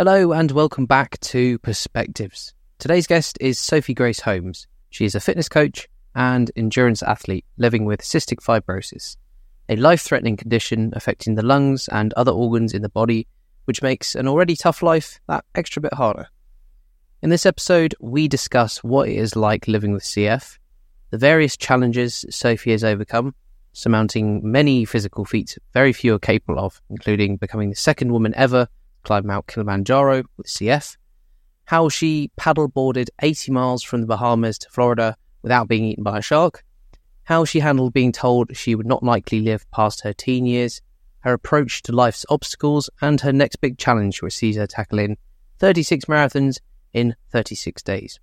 Hello and welcome back to Perspectives. Today's guest is Sophie Grace Holmes. She is a fitness coach and endurance athlete living with cystic fibrosis, a life threatening condition affecting the lungs and other organs in the body, which makes an already tough life that extra bit harder. In this episode, we discuss what it is like living with CF, the various challenges Sophie has overcome, surmounting many physical feats very few are capable of, including becoming the second woman ever to climb Mount Kilimanjaro with CF, how she paddleboarded 80 miles from the Bahamas to Florida without being eaten by a shark, how she handled being told she would not likely live past her teen years, her approach to life's obstacles, and her next big challenge, which sees her tackling 36 marathons in 36 days.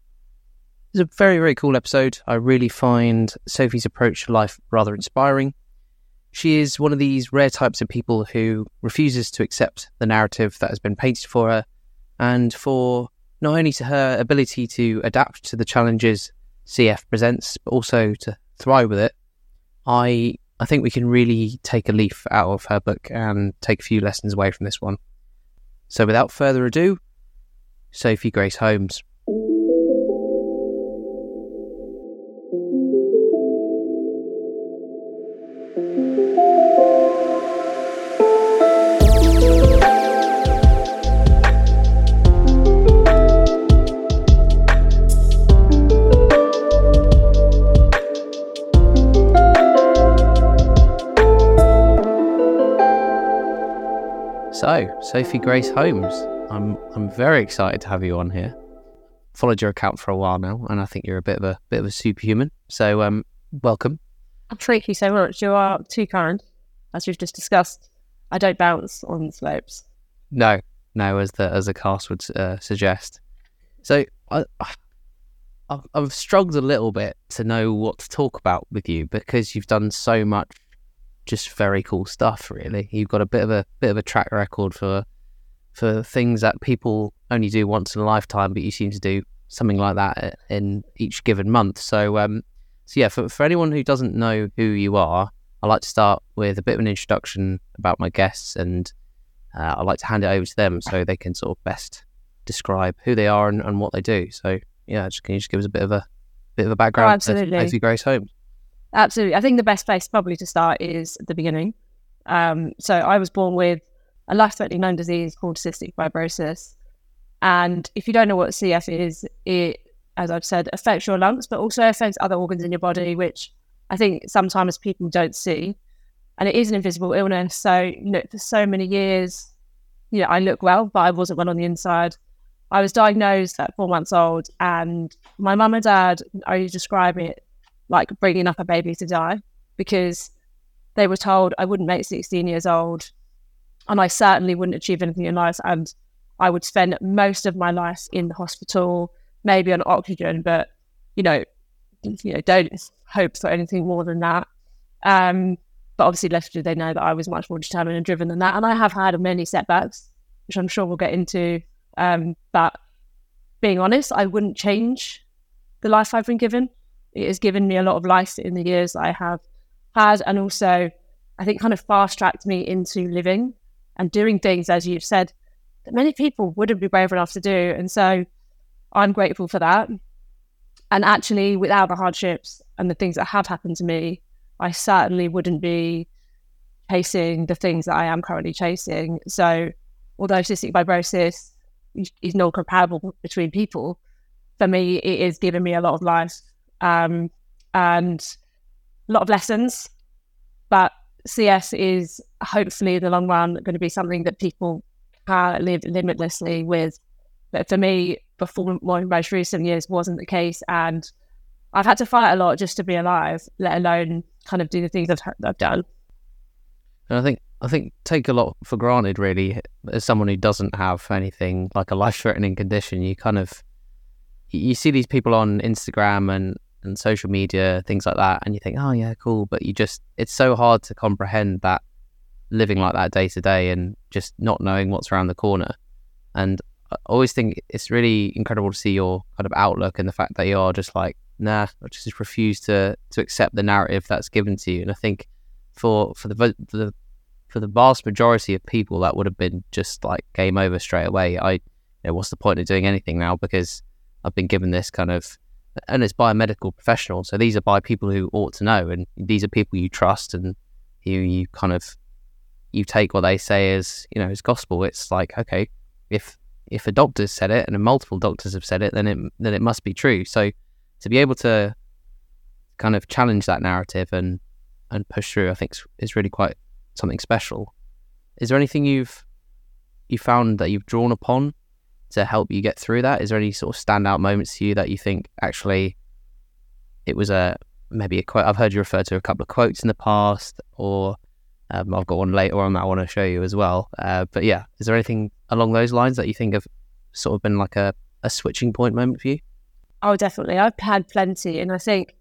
It's a very, very cool episode. I really find Sophie's approach to life rather inspiring. She is one of these rare types of people who refuses to accept the narrative that has been painted for her, and for not only to her ability to adapt to the challenges CF presents, but also to thrive with it. I I think we can really take a leaf out of her book and take a few lessons away from this one. So without further ado, Sophie Grace Holmes. So, Sophie Grace Holmes, I'm I'm very excited to have you on here. Followed your account for a while now, and I think you're a bit of a bit of a superhuman. So, um, welcome. Thank you so much. You are too kind, as we've just discussed. I don't bounce on slopes. No, no, as the as the cast would uh, suggest. So, I, I've, I've struggled a little bit to know what to talk about with you because you've done so much just very cool stuff. Really, you've got a bit of a bit of a track record for for things that people only do once in a lifetime, but you seem to do something like that in each given month. So, um, so yeah, for for anyone who doesn't know who you are, I like to start with a bit of an introduction about my guests, and uh, I like to hand it over to them so they can sort of best describe who they are and, and what they do. So, yeah, just can you just give us a bit of a bit of a background? Oh, absolutely. Grace Holmes. Absolutely. I think the best place probably to start is at the beginning. Um, so I was born with a life-threatening lung disease called cystic fibrosis. And if you don't know what CF is, it, as I've said, affects your lungs, but also affects other organs in your body, which I think sometimes people don't see. And it is an invisible illness. So, you know, for so many years, you know, I look well, but I wasn't well on the inside. I was diagnosed at four months old, and my mum and dad only describe it like bringing up a baby to die because they were told I wouldn't make 16 years old and I certainly wouldn't achieve anything in life. And I would spend most of my life in the hospital, maybe on oxygen, but you know, you know, don't hope for anything more than that. Um, but obviously, left they know that I was much more determined and driven than that. And I have had many setbacks, which I'm sure we'll get into. Um, but being honest, I wouldn't change the life I've been given it has given me a lot of life in the years I have had, and also I think kind of fast tracked me into living and doing things, as you've said, that many people wouldn't be brave enough to do. And so I'm grateful for that. And actually, without the hardships and the things that have happened to me, I certainly wouldn't be chasing the things that I am currently chasing. So, although cystic fibrosis is not comparable between people, for me, it is giving me a lot of life um, and a lot of lessons. But CF is hopefully in the long run going to be something that people can live limitlessly with. But for me, before my most recent years wasn't the case, and I've had to fight a lot just to be alive, let alone kind of do the things I've, I've done. And I think I think take a lot for granted, really, as someone who doesn't have anything like a life-threatening condition. You kind of you see these people on Instagram and and social media, things like that, and you think, oh yeah, cool, but you just it's so hard to comprehend that living like that day to day and just not knowing what's around the corner. And I always think it's really incredible to see your kind of outlook and the fact that you are just like, nah, I just refuse to to accept the narrative that's given to you. And I think for for the for the for the vast majority of people, that would have been just like game over straight away. I, you know, what's the point of doing anything now because I've been given this kind of, and it's by a medical professional. So these are by people who ought to know, and these are people you trust and you you kind of you take what they say as you know as gospel. It's like okay, if if a doctor said it and multiple doctors have said it, then it then it must be true. So to be able to kind of challenge that narrative and and push through, I think is really quite something special. Is there anything you've you found that you've drawn upon to help you get through that? Is there any sort of standout moments to you that you think actually it was a maybe a quote? I've heard you refer to a couple of quotes in the past, or um, I've got one later on that I want to show you as well. Uh, but yeah, is there anything along those lines that you think have sort of been like a, a switching point moment for you? Oh, definitely. I've had plenty, and I think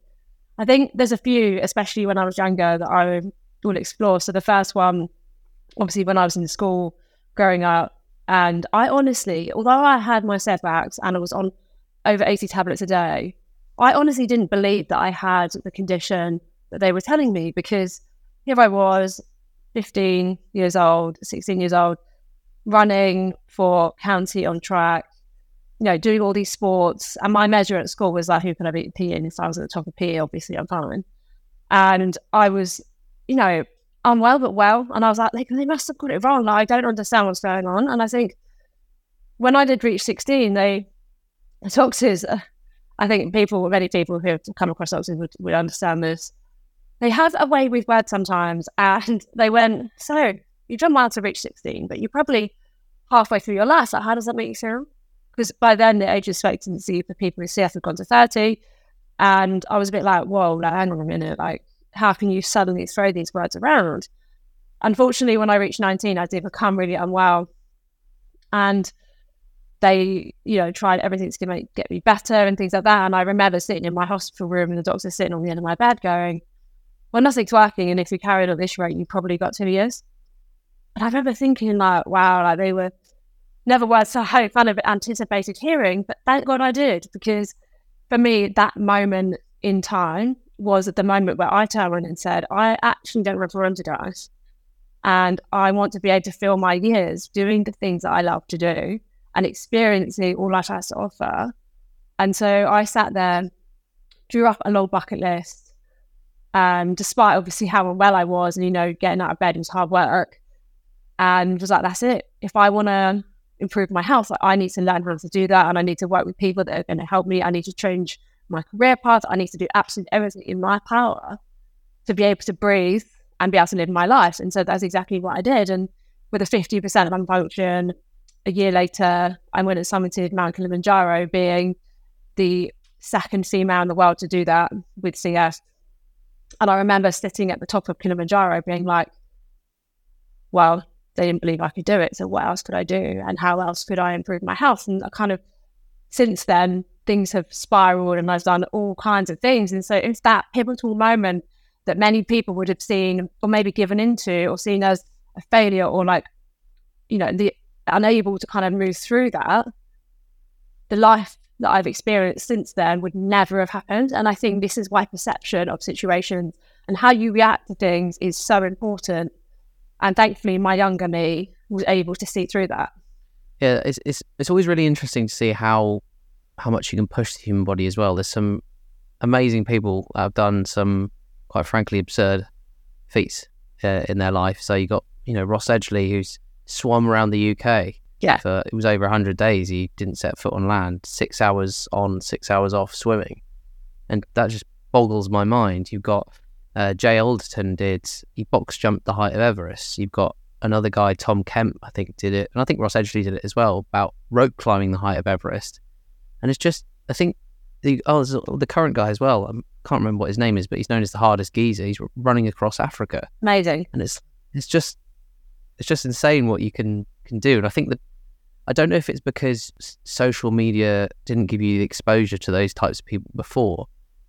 I think there's a few, especially when I was younger, that I will explore. So the first one, obviously, when I was in school growing up, and I honestly, although I had my setbacks and I was on over 80 tablets a day, I honestly didn't believe that I had the condition that they were telling me because here I was, 15 years old, 16 years old, running for county on track, you know, doing all these sports. And my measure at school was like, who can I beat PE? And if I was at the top of PE, obviously I'm fine. And I was, you know, unwell but well. And I was like, they, they must have got it wrong. Like, I don't understand what's going on. And I think when I did reach 16, they, the doctors, uh, I think people, many people who have come across doctors would, would understand this. They have a way with words sometimes. And they went, so you've done well to reach 16, but you're probably halfway through your life. So how does that make you feel? because by then the age expectancy for people with CF had gone to 30. And I was a bit like, whoa, like, hang on a minute, like, how can you suddenly throw these words around? Unfortunately, when I reached 19, I did become really unwell. And they, you know, tried everything to make, get me better and things like that. And I remember sitting in my hospital room and the doctor sitting on the end of my bed going, well, nothing's working. And if you carried on this rate, you probably got two years. And I remember thinking like, wow, like they were never was so kind of anticipated hearing, but thank God I did because for me, that moment in time was at the moment where I turned around and said, I actually don't want to underdose. And I want to be able to fill my years doing the things that I love to do and experiencing all life has to offer. And so I sat there, drew up a long bucket list. Um, despite obviously how unwell I was and, you know, getting out of bed was hard work. And was like, that's it. If I want to improve my health, like, I need to learn how to do that. And I need to work with people that are going to help me. I need to change my career path. I need to do absolutely everything in my power to be able to breathe and be able to live my life. And so that's exactly what I did. And with a 50% lung function, a year later, I went and summited Mount Kilimanjaro, being the second female in the world to do that with CF. And I remember sitting at the top of Kilimanjaro being like, well, they didn't believe I could do it. So what else could I do? And how else could I improve my health? And I kind of, since then, things have spiraled and I've done all kinds of things. And so it's that pivotal moment that many people would have seen or maybe given into or seen as a failure or like, you know, the unable to kind of move through that. The life that I've experienced since then would never have happened. And I think this is why perception of situations and how you react to things is so important and thankfully, my younger me was able to see through that. Yeah, it's it's it's always really interesting to see how how much you can push the human body as well. There's some amazing people that have done some quite frankly absurd feats uh, in their life. So you got you know Ross Edgley who's swum around the UK. Yeah, for it was over hundred days. He didn't set foot on land. Six hours on, six hours off swimming, and that just boggles my mind. You've got uh, Jay Alderton did, he box jumped the height of Everest. You've got another guy, Tom Kemp, I think, did it. And I think Ross Edgley did it as well about rope climbing the height of Everest. And it's just, I think, the oh, the current guy as well. I can't remember what his name is, but he's known as the hardest geezer. He's running across Africa. Amazing. And it's it's just it's just insane what you can can do. And I think that I don't know if it's because social media didn't give you the exposure to those types of people before,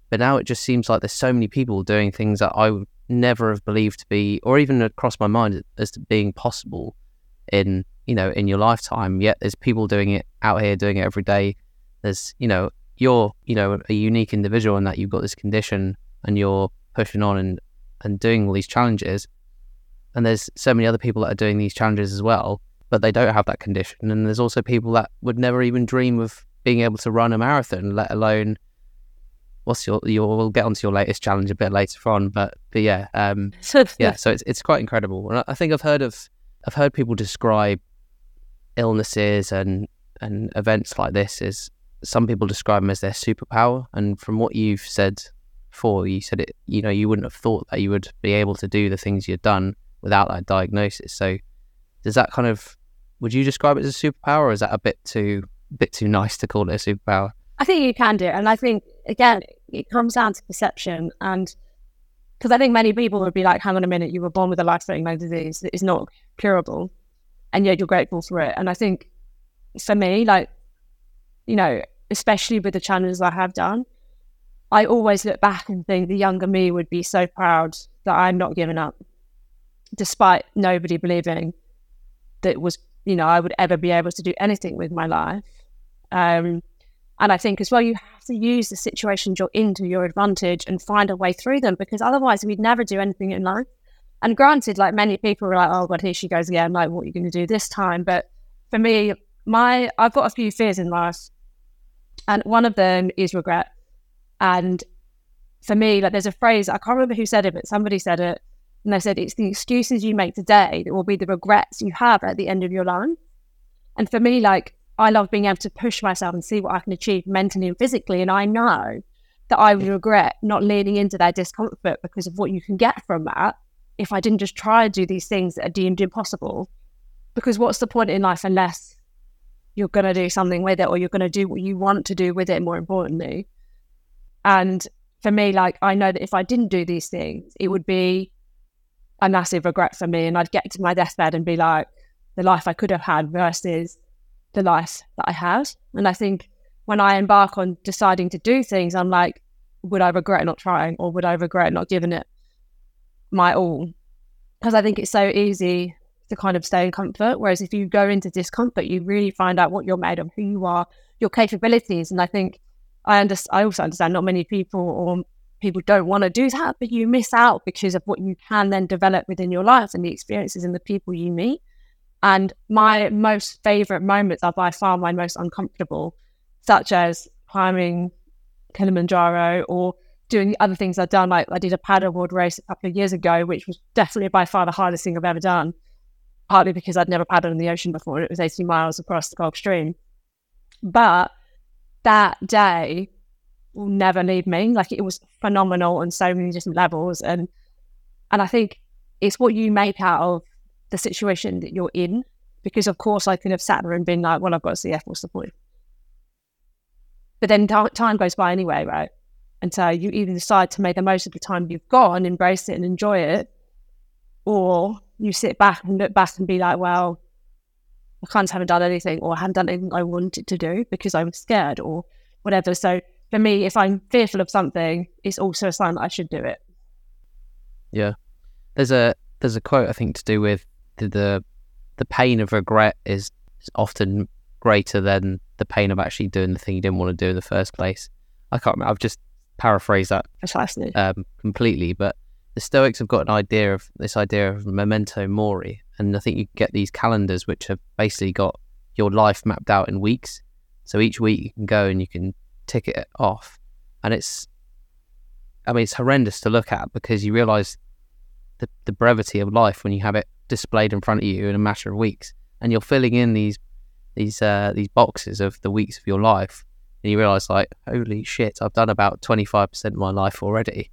but now it just seems like there's so many people doing things that I would never have believed to be, or even across my mind as to being possible in you know in your lifetime. Yet there's people doing it out here, doing it every day. There's you know you're you know a unique individual in that you've got this condition and you're pushing on and and doing all these challenges. and there's so many other people that are doing these challenges as well, but they don't have that condition. And there's also people that would never even dream of being able to run a marathon, let alone what's your your we'll get onto your latest challenge a bit later on but but yeah um yeah so it's it's quite incredible and I think I've heard of I've heard people describe illnesses and and events like this as some people describe them as their superpower and from what you've said before you said it you know you wouldn't have thought that you would be able to do the things you've done without that diagnosis so does that kind of would you describe it as a superpower or is that a bit too bit too nice to call it a superpower I think you can do it. And I think, again, it comes down to perception. And because I think many people would be like, hang on a minute, you were born with a life threatening disease that is not curable. And yet you're grateful for it. And I think for me, like, you know, especially with the challenges I have done, I always look back and think the younger me would be so proud that I'm not giving up, despite nobody believing that was, you know, I would ever be able to do anything with my life. Um, and I think as well, you have to use the situations you're in to your advantage and find a way through them because otherwise we'd never do anything in life. And granted, like many people are like, oh, God, here she goes again. Like, what are you going to do this time? But for me, my I've got a few fears in life. And one of them is regret. And for me, like there's a phrase, I can't remember who said it, but somebody said it. And they said, it's the excuses you make today that will be the regrets you have at the end of your life. And for me, like I love being able to push myself and see what I can achieve mentally and physically. And I know that I would regret not leaning into that discomfort because of what you can get from that if I didn't just try and do these things that are deemed impossible. Because what's the point in life unless you're going to do something with it or you're going to do what you want to do with it, more importantly? And for me, like, I know that if I didn't do these things, it would be a massive regret for me. And I'd get to my deathbed and be like, the life I could have had versus the life that I had. And I think when I embark on deciding to do things, I'm like, would I regret not trying or would I regret not giving it my all? Because I think it's so easy to kind of stay in comfort. Whereas if you go into discomfort, you really find out what you're made of, who you are, your capabilities. And I think I understand, I also understand not many people or people don't want to do that, but you miss out because of what you can then develop within your life and the experiences and the people you meet. And my most favorite moments are by far my most uncomfortable, such as climbing Kilimanjaro or doing other things I've done. Like I did a paddleboard race a couple of years ago, which was definitely by far the hardest thing I've ever done, partly because I'd never paddled in the ocean before. And it was 80 miles across the Gulf Stream. But that day will never leave me. Like it was phenomenal on so many different levels. And and I think it's what you make out of the situation that you're in. Because of course I could have sat there and been like, well, I've got a CF, what's the point? But then time goes by anyway, right? And so you either decide to make the most of the time you've got and embrace it and enjoy it, or you sit back and look back and be like, well, I kind of haven't done anything, or I haven't done anything I wanted to do because I was scared, or whatever. So for me, if I'm fearful of something, it's also a sign that I should do it. Yeah, there's a there's a quote I think to do with the, the the pain of regret is often greater than the pain of actually doing the thing you didn't want to do in the first place. I can't remember. I've just paraphrased that precisely um, completely, but the Stoics have got an idea of this idea of memento mori, and I think you get these calendars which have basically got your life mapped out in weeks. So each week you can go and you can tick it off, and it's, I mean, it's horrendous to look at because you realise the, the brevity of life when you have it displayed in front of you in a matter of weeks, and you're filling in these these uh, these boxes of the weeks of your life, and you realize like, holy shit, I've done about twenty five percent of my life already,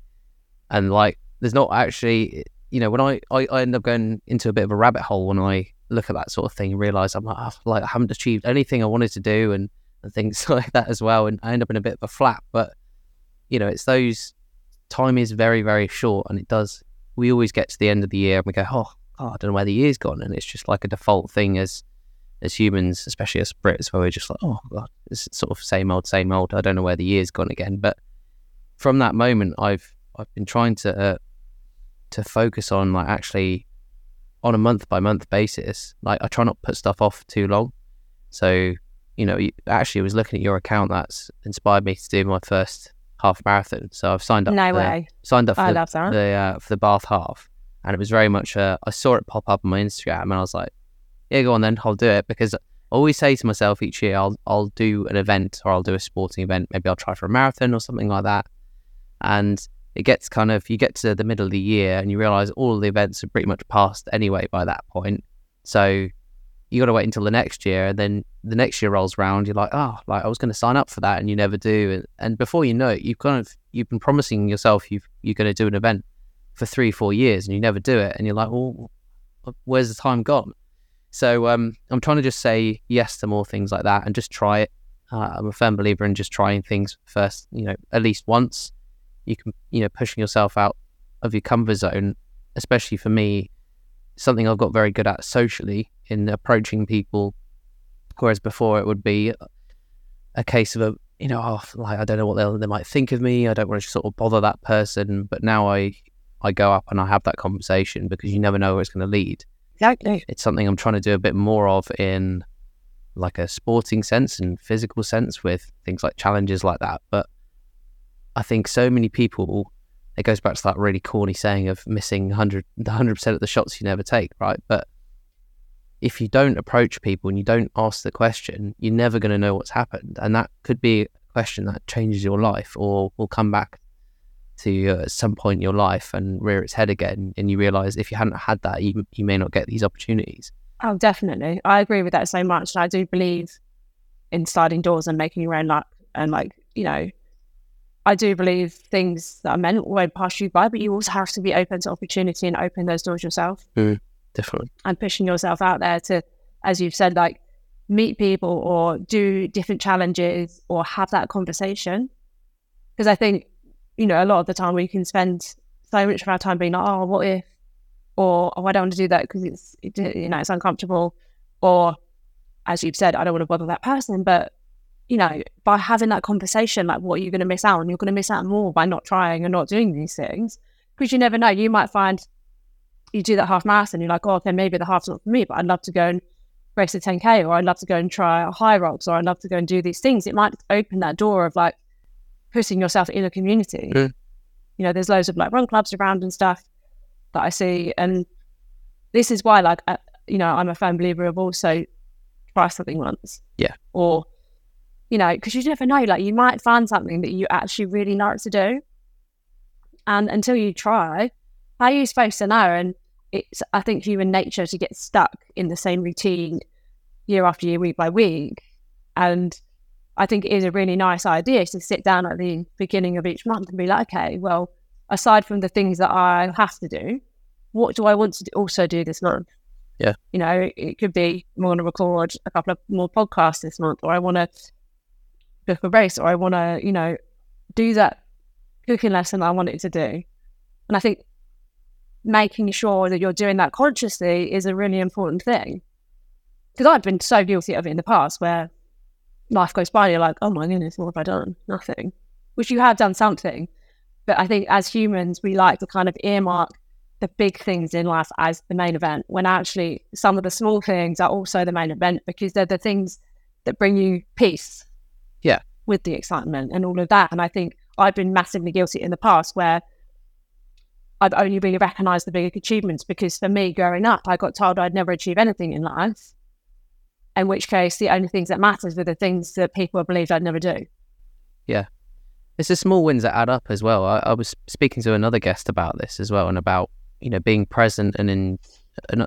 and like, there's not actually, you know, when I, I, I end up going into a bit of a rabbit hole when I look at that sort of thing and realize I'm like, oh, like I haven't achieved anything I wanted to do, and and things like that as well, and I end up in a bit of a flap. but you know, it's those time is very very short, and it does. We always get to the end of the year and we go, oh, oh, I don't know where the year's gone, and it's just like a default thing as as humans, especially as Brits, where we're just like, oh god, it's sort of same old, same old. I don't know where the year's gone again. But from that moment, I've I've been trying to uh, to focus on like actually on a month by month basis. Like I try not to put stuff off too long. So you know, actually, I was looking at your account that's inspired me to do my first half marathon. So I've signed up. No for, way. Signed up for I the, love that. the uh, for the Bath half and it was very much I saw it pop up on my Instagram, and I was like, yeah, go on then, I'll do it because I always say to myself each year, I'll I'll do an event or I'll do a sporting event. Maybe I'll try for a marathon or something like that, and it gets kind of you get to the middle of the year and you realize all the events are pretty much passed anyway by that point. So you got to wait until the next year, and then the next year rolls around. You're like, oh, like I was going to sign up for that, and you never do. And, and before you know it, you've kind of you've been promising yourself you've you're going to do an event for three, four years, and you never do it, and you're like, well, where's the time gone? So um, I'm trying to just say yes to more things like that, and just try it. Uh, I'm a firm believer in just trying things first, you know, at least once. You can, you know, pushing yourself out of your comfort zone, especially for me, something I've got very good at socially in approaching people. Whereas before it would be a case of a, you know, oh, like I don't know what they might think of me. I don't want to sort of bother that person. But now I, I go up and I have that conversation because you never know where it's going to lead. Exactly. It's something I'm trying to do a bit more of in like a sporting sense and physical sense with things like challenges like that. But I think so many people, it goes back to that really corny saying of missing 100, 100% of the shots you never take, right? But if you don't approach people and you don't ask the question, you're never going to know what's happened. And that could be a question that changes your life or will come back to you at some point in your life and rear its head again. And you realize if you hadn't had that, you, you may not get these opportunities. Oh, definitely. I agree with that so much. I do believe in sliding doors and making your own luck. And like, you know, I do believe things that are meant won't pass you by, but you also have to be open to opportunity and open those doors yourself. Mm definitely. And pushing yourself out there to, as you've said, like meet people or do different challenges or have that conversation. Because I think, you know, a lot of the time we can spend so much of our time being like, oh, what if? Or, oh, I don't want to do that because it's, it, you know, it's uncomfortable. Or, as you've said, I don't want to bother that person. But, you know, by having that conversation, like, what are you going to miss out on? You're going to miss out more by not trying and not doing these things because you never know. You might find you do that half marathon, you're like, oh, okay, maybe the half's not for me, but I'd love to go and race a 10K, or I'd love to go and try a Hyrox, or I'd love to go and do these things. It might open that door of like putting yourself in a community. Mm. You know, there's loads of like run clubs around and stuff that I see. And this is why, like, uh, you know, I'm a firm believer of also try something once. Yeah. Or, you know, because you never know, like, you might find something that you actually really like to do. And until you try, how are you supposed to know? And it's I think human nature to get stuck in the same routine year after year, week by week. And I think it is a really nice idea to sit down at the beginning of each month and be like, okay, well, aside from the things that I have to do, what do I want to also do this month? Yeah. You know, it could be I want to record a couple of more podcasts this month, or I want to book a race, or I want to, you know, do that cooking lesson I wanted to do. And I think making sure that you're doing that consciously is a really important thing. Because I've been so guilty of it in the past where life goes by and you're like, oh my goodness, what have I done? Nothing. Which you have done something. But I think as humans, we like to kind of earmark the big things in life as the main event when actually some of the small things are also the main event because they're the things that bring you peace. Yeah. With the excitement and all of that. And I think I've been massively guilty in the past where I've only really recognized the big achievements because for me, growing up, I got told I'd never achieve anything in life. In which case, the only things that matters were the things that people believed I'd never do. Yeah, it's the small wins that add up as well. I, I was speaking to another guest about this as well, and about you know being present. And in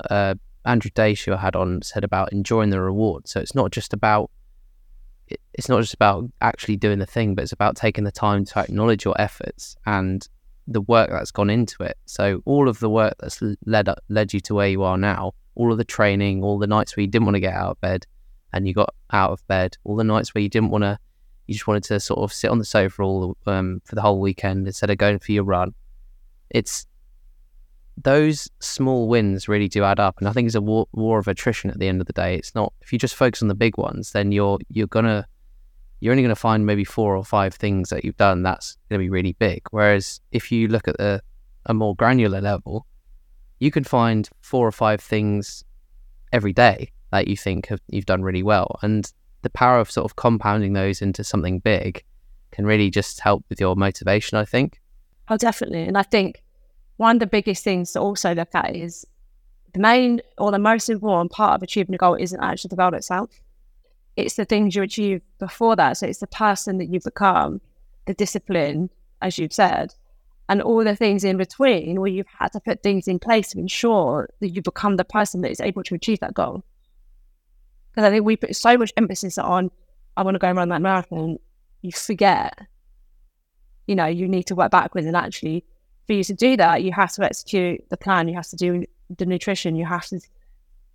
uh, Andrew Dace, had on, said about enjoying the reward. So it's not just about it's not just about actually doing the thing, but it's about taking the time to acknowledge your efforts and the work that's gone into it. So all of the work that's led up, led you to where you are now, all of the training, all the nights where you didn't want to get out of bed and you got out of bed, all the nights where you didn't want to, you just wanted to sort of sit on the sofa all um, for the whole weekend instead of going for your run. It's those small wins really do add up, and I think it's a war, war of attrition at the end of the day. It's not if you just focus on the big ones, then you're you're gonna you're only to find maybe four or five things that you've done that's to be really big. Whereas if you look at the, a more granular level, you can find four or five things every day that you think have, you've done really well. And the power of sort of compounding those into something big can really just help with your motivation, I think. Oh, definitely. And I think one of the biggest things to also look at is the main or the most important part of achieving a goal isn't actually the goal itself. It's the things you achieve before that. So it's the person that you've become, the discipline, as you've said, and all the things in between where you've had to put things in place to ensure that you become the person that is able to achieve that goal. Because I think we put so much emphasis on, I want to go and run that marathon, you forget, you know, you need to work backwards and actually for you to do that, you have to execute the plan, you have to do the nutrition, you have to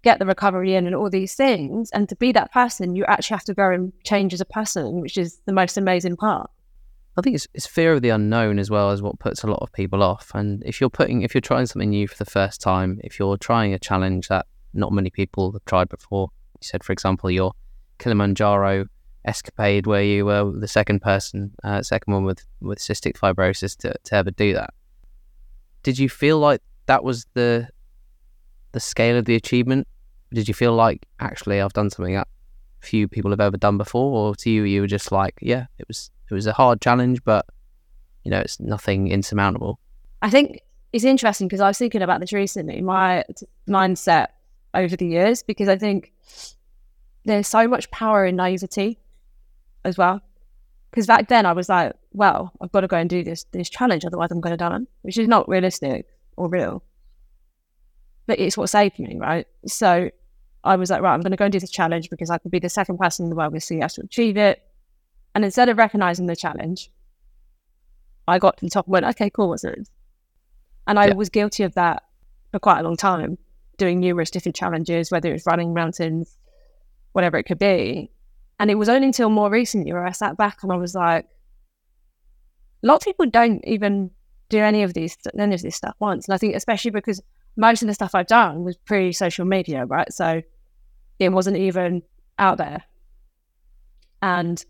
get the recovery in and all these things. And to be that person, you actually have to go and change as a person, which is the most amazing part. I think it's, it's fear of the unknown as well as what puts a lot of people off. And if you're putting, if you're trying something new for the first time, if you're trying a challenge that not many people have tried before, you said, for example, your Kilimanjaro escapade where you were the second person, uh, second one with, with cystic fibrosis to, to ever do that did you feel like that was the the scale of the achievement? Did you feel like actually I've done something that few people have ever done before, or to you you were just like, yeah, it was it was a hard challenge, but you know it's nothing insurmountable. I think it's interesting because I was thinking about this recently. My mindset over the years, because I think there's so much power in naivety as well because back then I was like, well, I've got to go and do this this challenge, otherwise I'm going to die, which is not realistic or real. But it's what saved me, right? So I was like, right, I'm going to go and do this challenge because I could be the second person in the world with CF to achieve it. And instead of recognizing the challenge, I got to the top and went, okay, cool, what's it? And I yeah. was guilty of that for quite a long time, doing numerous different challenges, whether it was running mountains, whatever it could be. And it was only until more recently where I sat back and I was like, a lot of people don't even do any of these any of this stuff once. And I think especially because most of the stuff I've done was pre social media, right? So it wasn't even out there. And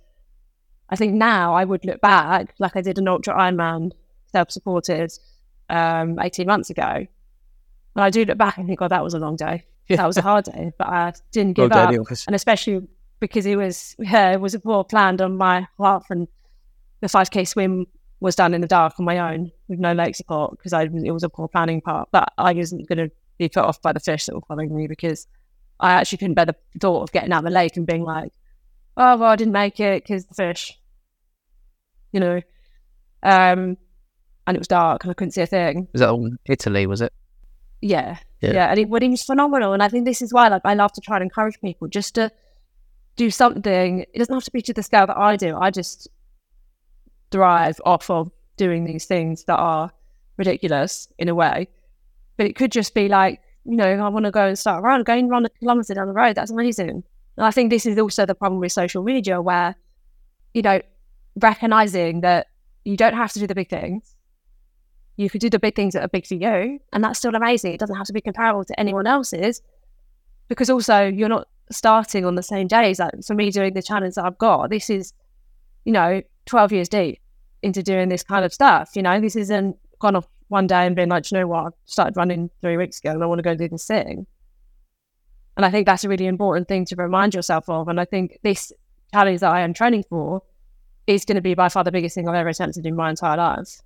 I think now I would look back like I did an ultra Ironman self supported um, 18 months ago. And I do look back and think, oh, that was a long day. That was a hard day, but I didn't give up. And especially because it was yeah, it was more planned on my half, and the 5k swim was done in the dark on my own with no lake support because I it was a poor planning part. But I wasn't going to be put off by the fish that were following me because I actually couldn't bear the thought of getting out of the lake and being like, oh well, I didn't make it because the fish, you know. Um, and it was dark and I couldn't see a thing. Was that all Italy? Was it? Yeah, yeah, yeah. and it, it was phenomenal. And I think this is why, like, I love to try and encourage people just to do something. It doesn't have to be to the scale that I do. I just thrive off of doing these things that are ridiculous in a way. But it could just be like, you know, I want to go and start around, going run a kilometer down the road. That's amazing. And I think this is also the problem with social media where, you know, recognizing that you don't have to do the big things. You could do the big things that are big for you, and that's still amazing. It doesn't have to be comparable to anyone else's because also you're not starting on the same days. Like for me, doing the challenge that I've got, this is, you know, 12 years deep into doing this kind of stuff. You know, this isn't gone off one day and been like, you know what, I started running three weeks ago and I want to go do this thing. And I think that's a really important thing to remind yourself of. And I think this challenge that I am training for is going to be by far the biggest thing I've ever attempted in my entire life,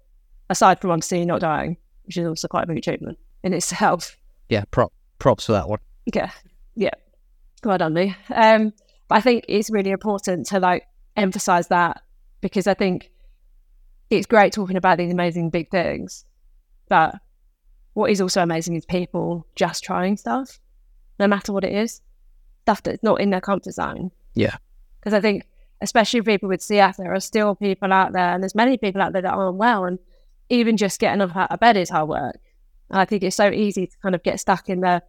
aside from obviously not dying, which is also quite a big achievement in itself. Yeah, prop, props for that one. Yeah, yeah well done me. Um, but I think it's really important to like emphasize that because I think it's great talking about these amazing big things, but what is also amazing is people just trying stuff, no matter what it is, stuff that's not in their comfort zone. Yeah. Because I think, especially people with CF, there are still people out there, and there's many people out there that aren't well, and even just getting up out of bed is hard work. And I think it's so easy to kind of get stuck in the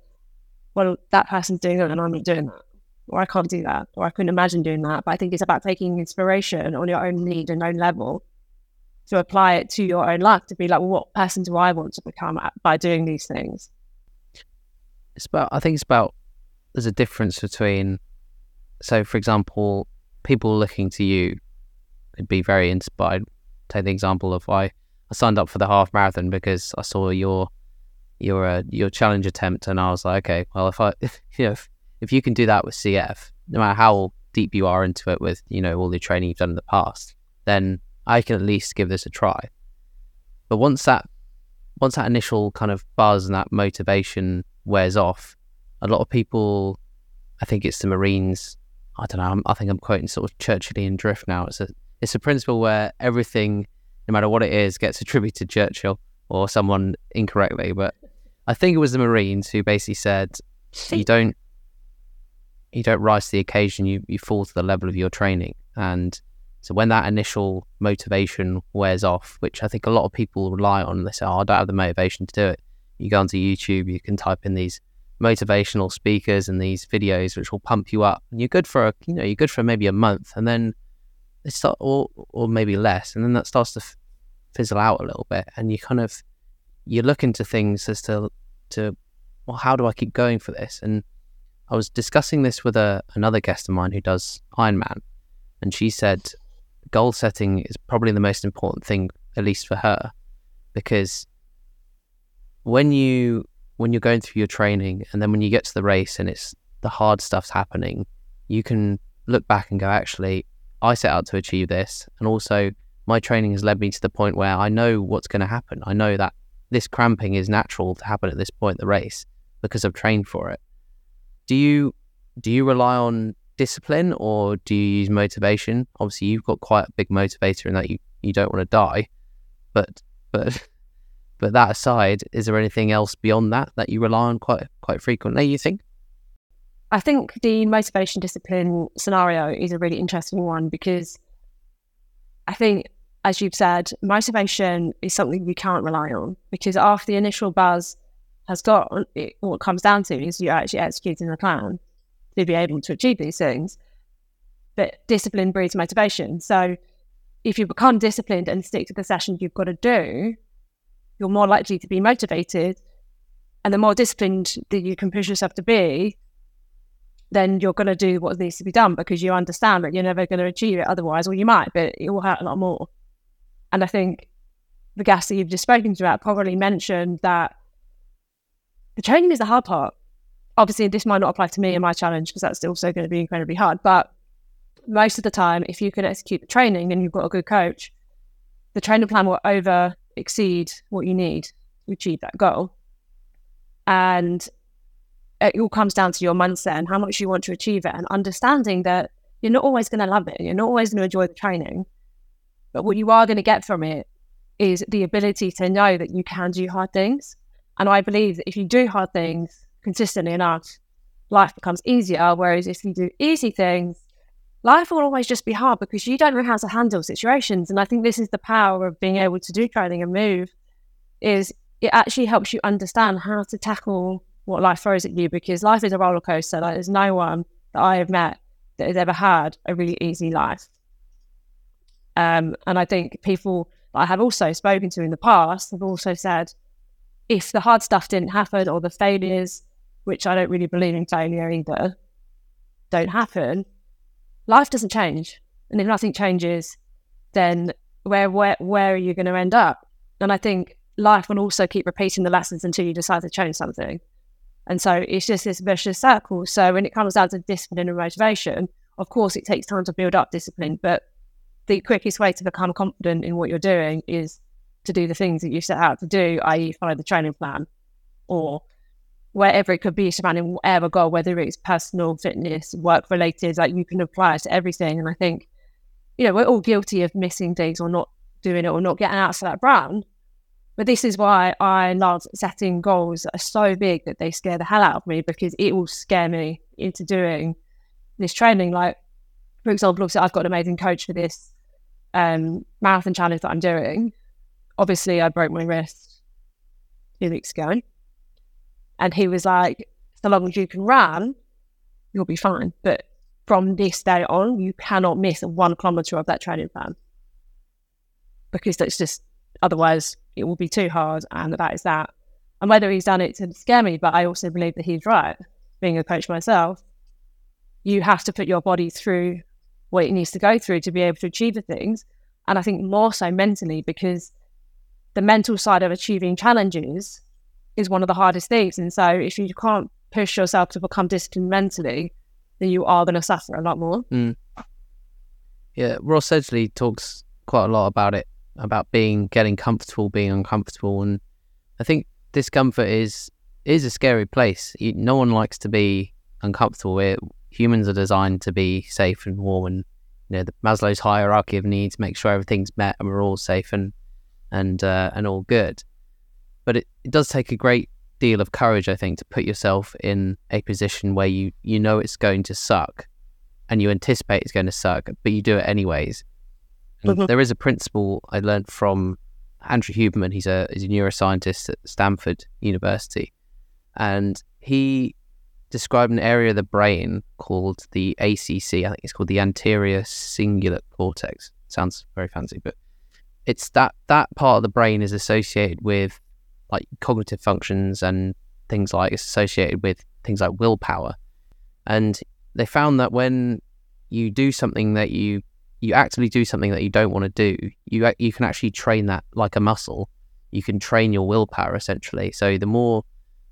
well, that person's doing it and I'm not doing that. Or I can't do that. Or I couldn't imagine doing that. But I think it's about taking inspiration on your own need and own level to apply it to your own life to be like, well, what person do I want to become by doing these things? It's about, I think it's about, there's a difference between, so for example, people looking to you could be very inspired. Take the example of I, I signed up for the half marathon because I saw your your uh, your challenge attempt, and I was like, okay, well, if I if, you know if, if you can do that with CF, no matter how deep you are into it with you know all the training you've done in the past, then I can at least give this a try. But once that once that initial kind of buzz and that motivation wears off, a lot of people, I think it's the Marines. I don't know. I'm, I think I'm quoting sort of Churchillian drift now. It's a it's a principle where everything, no matter what it is, gets attributed to Churchill or someone incorrectly. But I think it was the Marines who basically said, "You don't, you don't rise to the occasion. You you fall to the level of your training." And so when that initial motivation wears off, which I think a lot of people rely on, they say, "Oh, I don't have the motivation to do it." You go onto YouTube, you can type in these motivational speakers and these videos which will pump you up, and you're good for a, you know you're good for maybe a month, and then it start or or maybe less, and then that starts to fizzle out a little bit, and you kind of you look into things as to to well, how do I keep going for this? And I was discussing this with a another guest of mine who does Ironman, and she said goal setting is probably the most important thing, at least for her, because when you when you're going through your training and then when you get to the race and it's the hard stuff's happening, you can look back and go, actually, I set out to achieve this, and also my training has led me to the point where I know what's going to happen. I know that this cramping is natural to happen at this point in the race because I've trained for it. Do you do you rely on discipline or do you use motivation? Obviously, you've got quite a big motivator in that you, you don't want to die, but but but that aside, is there anything else beyond that that you rely on quite quite frequently? You think? I think the motivation discipline scenario is a really interesting one because I think, as you've said, motivation is something you can't rely on because after the initial buzz has got, it, what comes down to is you're actually executing the plan to be able to achieve these things. But discipline breeds motivation. So if you become disciplined and stick to the sessions you've got to do, you're more likely to be motivated. And the more disciplined that you can push yourself to be, then you're going to do what needs to be done because you understand that you're never going to achieve it otherwise, or you might, but it will hurt a lot more. And I think the guest that you've just spoken to about probably mentioned that the training is the hard part. Obviously, this might not apply to me and my challenge because that's also going to be incredibly hard. But most of the time, if you can execute the training and you've got a good coach, the training plan will over exceed what you need to achieve that goal. And it all comes down to your mindset and how much you want to achieve it and understanding that you're not always going to love it. You're not always going to enjoy the training. But what you are going to get from it is the ability to know that you can do hard things. And I believe that if you do hard things consistently enough, life becomes easier. Whereas if you do easy things, life will always just be hard because you don't know how to handle situations. And I think this is the power of being able to do training and move is it actually helps you understand how to tackle what life throws at you because life is a roller coaster. Like there's no one that I have met that has ever had a really easy life. Um, and I think people that I have also spoken to in the past have also said, if the hard stuff didn't happen or the failures, which I don't really believe in failure either, don't happen, life doesn't change. And if nothing changes, then where where where are you going to end up? And I think life will also keep repeating the lessons until you decide to change something. And so it's just this vicious circle. So when it comes down to discipline and motivation, of course, it takes time to build up discipline, but the quickest way to become confident in what you're doing is to do the things that you set out to do, i.e., follow the training plan or wherever it could be surrounding whatever goal, whether it's personal, fitness, work related, like you can apply it to everything. And I think, you know, we're all guilty of missing things or not doing it or not getting out to that brand. But this is why I love setting goals that are so big that they scare the hell out of me because it will scare me into doing this training. Like, for example, obviously I've got an amazing coach for this um, marathon challenge that I'm doing. Obviously, I broke my wrist two weeks ago. And he was like, so long as you can run, you'll be fine. But from this day on, you cannot miss one kilometer of that training plan because that's just otherwise it will be too hard, and that is that. And whether he's done it to scare me, but I also believe that he's right. Being a coach myself, you have to put your body through what it needs to go through to be able to achieve the things. And I think more so mentally, because the mental side of achieving challenges is one of the hardest things. And so if you can't push yourself to become disciplined mentally, then you are going to suffer a lot more. Mm. Yeah, Ross Edgley talks quite a lot about it about being getting comfortable, being uncomfortable, and I think discomfort is is a scary place. You, no one likes to be uncomfortable. Humans are designed to be safe and warm, and you know the Maslow's hierarchy of needs make sure everything's met and we're all safe and and uh, and all good. But it, it does take a great deal of courage, I think, to put yourself in a position where you you know it's going to suck, and you anticipate it's going to suck, but you do it anyways. Mm-hmm. There is a principle I learned from Andrew Huberman. He's a he's a neuroscientist at Stanford University, and he described an area of the brain called the ACC. I think it's called the anterior cingulate cortex. Sounds very fancy, but it's that that part of the brain is associated with like cognitive functions and things like it's associated with things like willpower. And they found that when you do something that you you actively do something that you don't want to do, you you can actually train that like a muscle. You can train your willpower essentially. So the more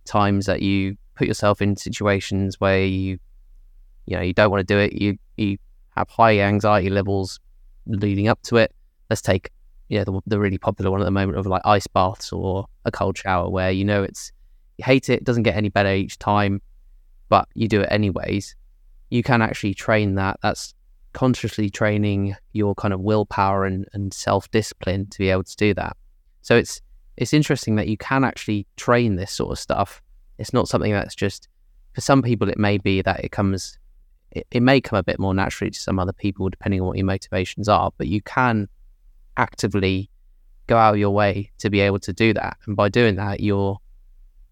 times that you put yourself in situations where you you know you don't want to do it, you you have high anxiety levels leading up to it. Let's take yeah the, the really popular one at the moment of like ice baths or a cold shower where you know it's you hate it, it doesn't get any better each time, but you do it anyways. You can actually train that. That's consciously training your kind of willpower and, and self discipline to be able to do that. So it's it's interesting that you can actually train this sort of stuff. It's not something that's just for some people it may be that it comes it, it may come a bit more naturally to some other people depending on what your motivations are, but you can actively go out of your way to be able to do that. And by doing that you're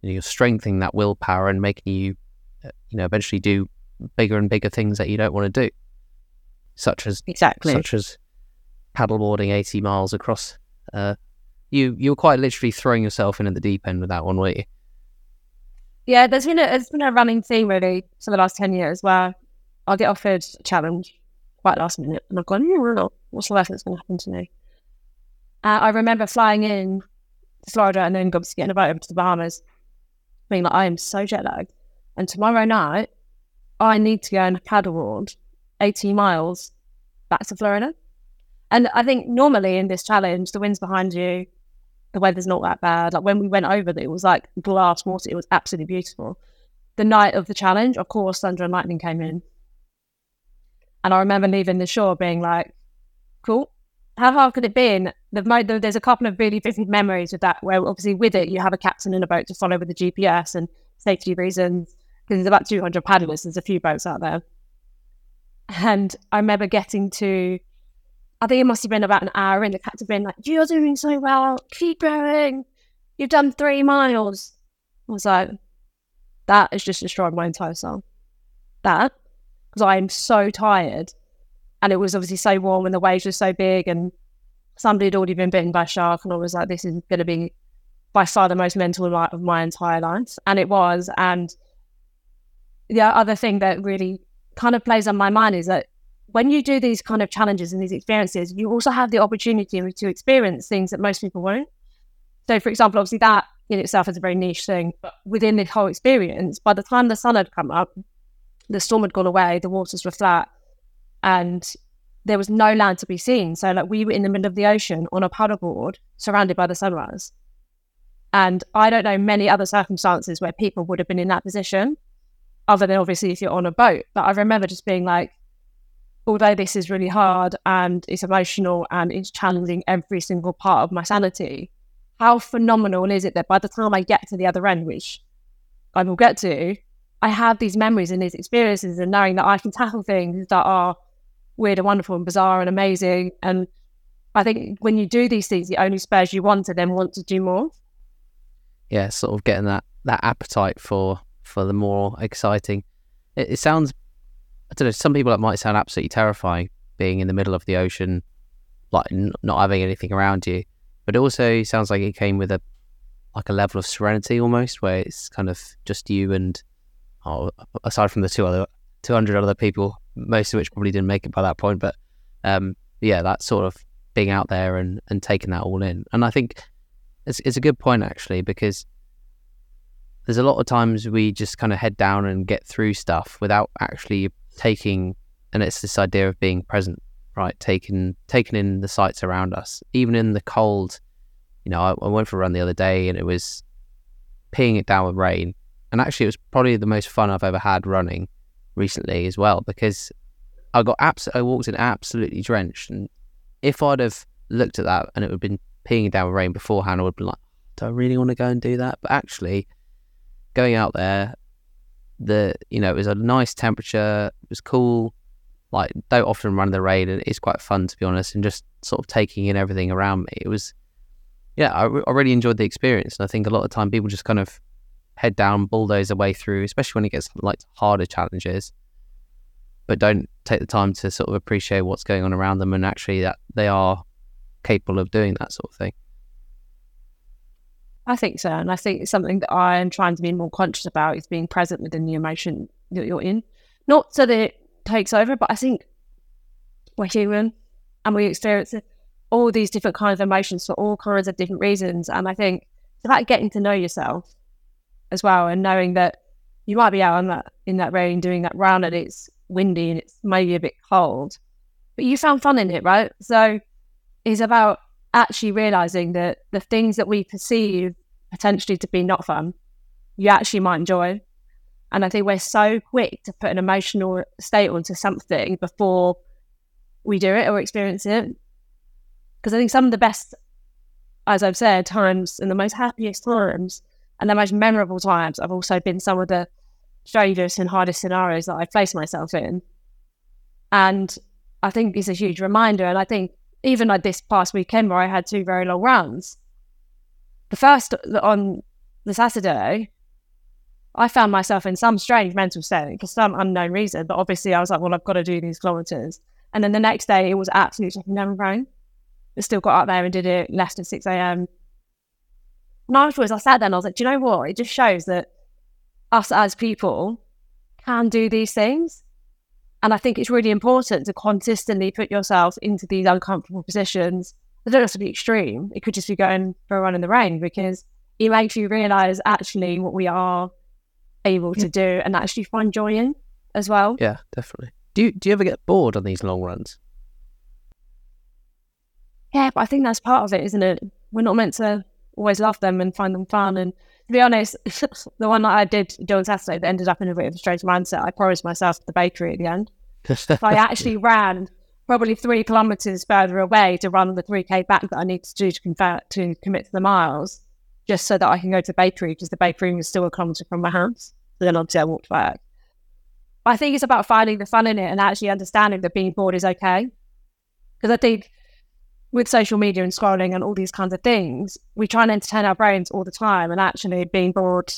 you know, you're strengthening that willpower and making you uh, you know eventually do bigger and bigger things that you don't want to do such as exactly such as paddleboarding 80 miles across. Uh, you you're quite literally throwing yourself in at the deep end with that one, weren't you? Yeah, there's been a it's been a running theme really for the last ten years where I'll get offered a challenge quite last minute, and I've gone, oh, what's the worst that's going to happen to me? Uh, I remember flying in to Florida and then obviously getting a boat over to the Bahamas, being like, I am so jet lagged, and tomorrow night I need to go and paddleboard 18 miles back to Florida. And I think normally in this challenge, the wind's behind you, the weather's not that bad. Like when we went over, it was like glass water. It was absolutely beautiful. The night of the challenge, of course, thunder and lightning came in. And I remember leaving the shore being like, cool. How hard could it be? And the, there's a couple of really vivid memories with that, where obviously with it, you have a captain in a boat to follow with the GPS and safety reasons, because there's about 200 paddlers. There's a few boats out there. And I remember getting to, I think it must have been about an hour, and the captain being like, You're doing so well, keep going. You've done three miles. I was like, That has just destroyed my entire soul. That, because I am so tired. And it was obviously so warm, and the waves were so big, and somebody had already been bitten by a shark. And I was like, This is going to be by far the most mental night of my entire life. And it was. And the other thing that really kind of plays on my mind is that when you do these kind of challenges and these experiences, you also have the opportunity to experience things that most people won't. So, for example, obviously that in itself is a very niche thing, but within the whole experience, by the time the sun had come up, the storm had gone away, the waters were flat, and there was no land to be seen. So, like, we were in the middle of the ocean on a paddleboard, surrounded by the sunrise. And I don't know many other circumstances where people would have been in that position other than obviously if you're on a boat. But I remember just being like, although this is really hard and it's emotional and it's challenging every single part of my sanity, how phenomenal is it that by the time I get to the other end, which I will get to, I have these memories and these experiences and knowing that I can tackle things that are weird and wonderful and bizarre and amazing. And I think when you do these things, it only spurs you on to then want to do more. Yeah, sort of getting that that appetite for for the more exciting. It, it sounds, I don't know, some people it might sound absolutely terrifying being in the middle of the ocean, like n- not having anything around you. But it also sounds like it came with a like a level of serenity almost, where it's kind of just you and oh, aside from the two other two hundred other people, most of which probably didn't make it by that point. But um, yeah, that sort of being out there and and taking that all in, and I think it's it's a good point actually because there's a lot of times we just kind of head down and get through stuff without actually taking and it's this idea of being present right taking taking in the sights around us even in the cold you know, I, I went for a run the other day and it was peeing it down with rain. And actually, it was probably the most fun I've ever had running recently as well because I got abs- I walked in absolutely drenched. And if I'd have looked at that and it would have been peeing down rain beforehand, I would have been like, do I really want to go and do that? But actually, going out there, the you know it was a nice temperature, it was cool. Like don't often run in the rain, and it's quite fun to be honest. And just sort of taking in everything around me, it was yeah, I, I really enjoyed the experience. And I think a lot of time people just kind of head down, bulldoze their way through, especially when it gets like harder challenges, but don't take the time to sort of appreciate what's going on around them and actually that they are capable of doing that sort of thing. I think so. And I think it's something that I am trying to be more conscious about is being present within the emotion that you're in. Not so that it takes over, but I think we're human and we experience all these different kinds of emotions for all kinds of different reasons. And I think it's about getting to know yourself as well and knowing that you might be out on that in that rain doing that run and it's windy and it's maybe a bit cold, but you found fun in it, right? So it's about actually realizing that the things that we perceive potentially to be not fun, you actually might enjoy. And I think we're so quick to put an emotional state onto something before we do it or experience it. Because I think some of the best, as I've said, times and the most happiest times and the most memorable times have also been some of the strangest and hardest scenarios that I've placed myself in. And I think it's a huge reminder. And I think even like this past weekend where I had two very long runs, the first on the Saturday, I found myself in some strange mental state for some unknown reason. But obviously, I was like, well, I've got to do these kilometers. And then the next day, it was absolutely never rain. I still got up there and did it, left at 6 a.m. And afterwards, I sat there and I was like, do you know what? It just shows that us as people can do these things. And I think it's really important to consistently put yourself into these uncomfortable positions. They don't have to be extreme. It could just be going for a run in the rain because it makes you realize actually what we are able to do and actually find joy in as well. Yeah, definitely. Do you do you ever get bored on these long runs? Yeah, but I think that's part of it, isn't it? We're not meant to always love them and find them fun. And to be honest, the one that I did do on Saturday that ended up in a bit of a strange mindset, I promised myself the bakery at the end. I actually ran probably three kilometers further away to run the 3K back that I need to do to, convert, to commit to the miles, just so that I can go to the bakery because the bakery was still a kilometer from my house. So then obviously I walked back. I think it's about finding the fun in it and actually understanding that being bored is okay. Because I think with social media and scrolling and all these kinds of things, we try and entertain our brains all the time. And actually, being bored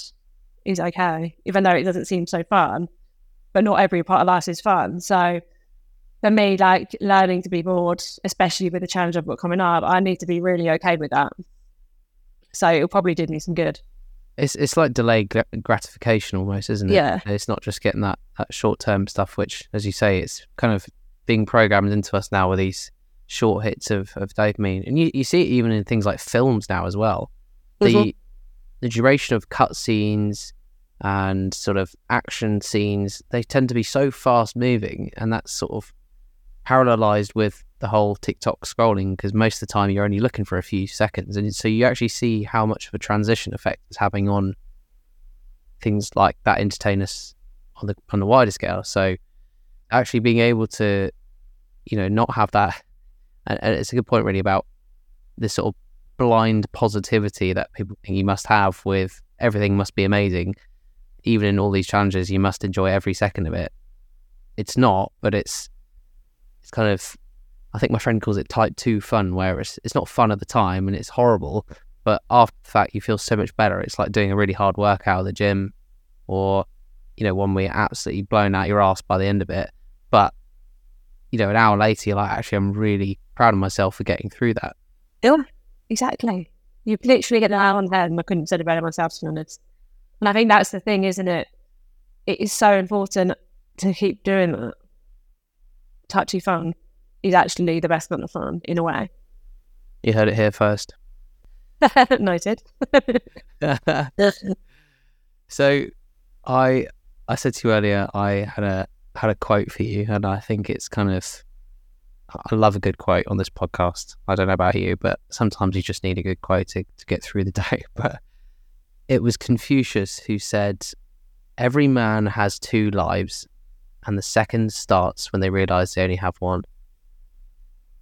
is okay, even though it doesn't seem so fun. But not every part of life is fun. So for me, like learning to be bored, especially with the challenge I've got coming up, I need to be really okay with that. So it'll probably did me some good. It's it's like delayed gratification almost, isn't it? Yeah. It's not just getting that, that short term stuff, which, as you say, it's kind of being programmed into us now with these short hits of, of dopamine. And you, you see it even in things like films now as well. The mm-hmm. the duration of cutscenes and sort of action scenes, they tend to be so fast moving and that's sort of parallelized with the whole TikTok scrolling because most of the time you're only looking for a few seconds. And so you actually see how much of a transition effect it's having on things like that entertain us on the on the wider scale. So actually being able to, you know, not have that and, and it's a good point really about this sort of blind positivity that people think you must have with everything must be amazing. Even in all these challenges, you must enjoy every second of it. It's not, but it's it's kind of I think my friend calls it type two fun, where it's it's not fun at the time and it's horrible, but after the fact you feel so much better. It's like doing a really hard workout at the gym, or you know one where you're absolutely blown out your ass by the end of it. But you know, an hour later, you're like, actually, I'm really proud of myself for getting through that. Yeah, exactly. You literally get an hour on head, and I couldn't said it better myself, to be honest. And I think that's the thing, isn't it? It is so important to keep doing that. Touchy fun is actually the best kind of fun, in a way. You heard it here first. Noted. so, I I said to you earlier, I had a had a quote for you, and I think it's kind of I love a good quote on this podcast. I don't know about you, but sometimes you just need a good quote to, to get through the day. But it was Confucius who said, Every man has two lives, and the second starts when they realize they only have one.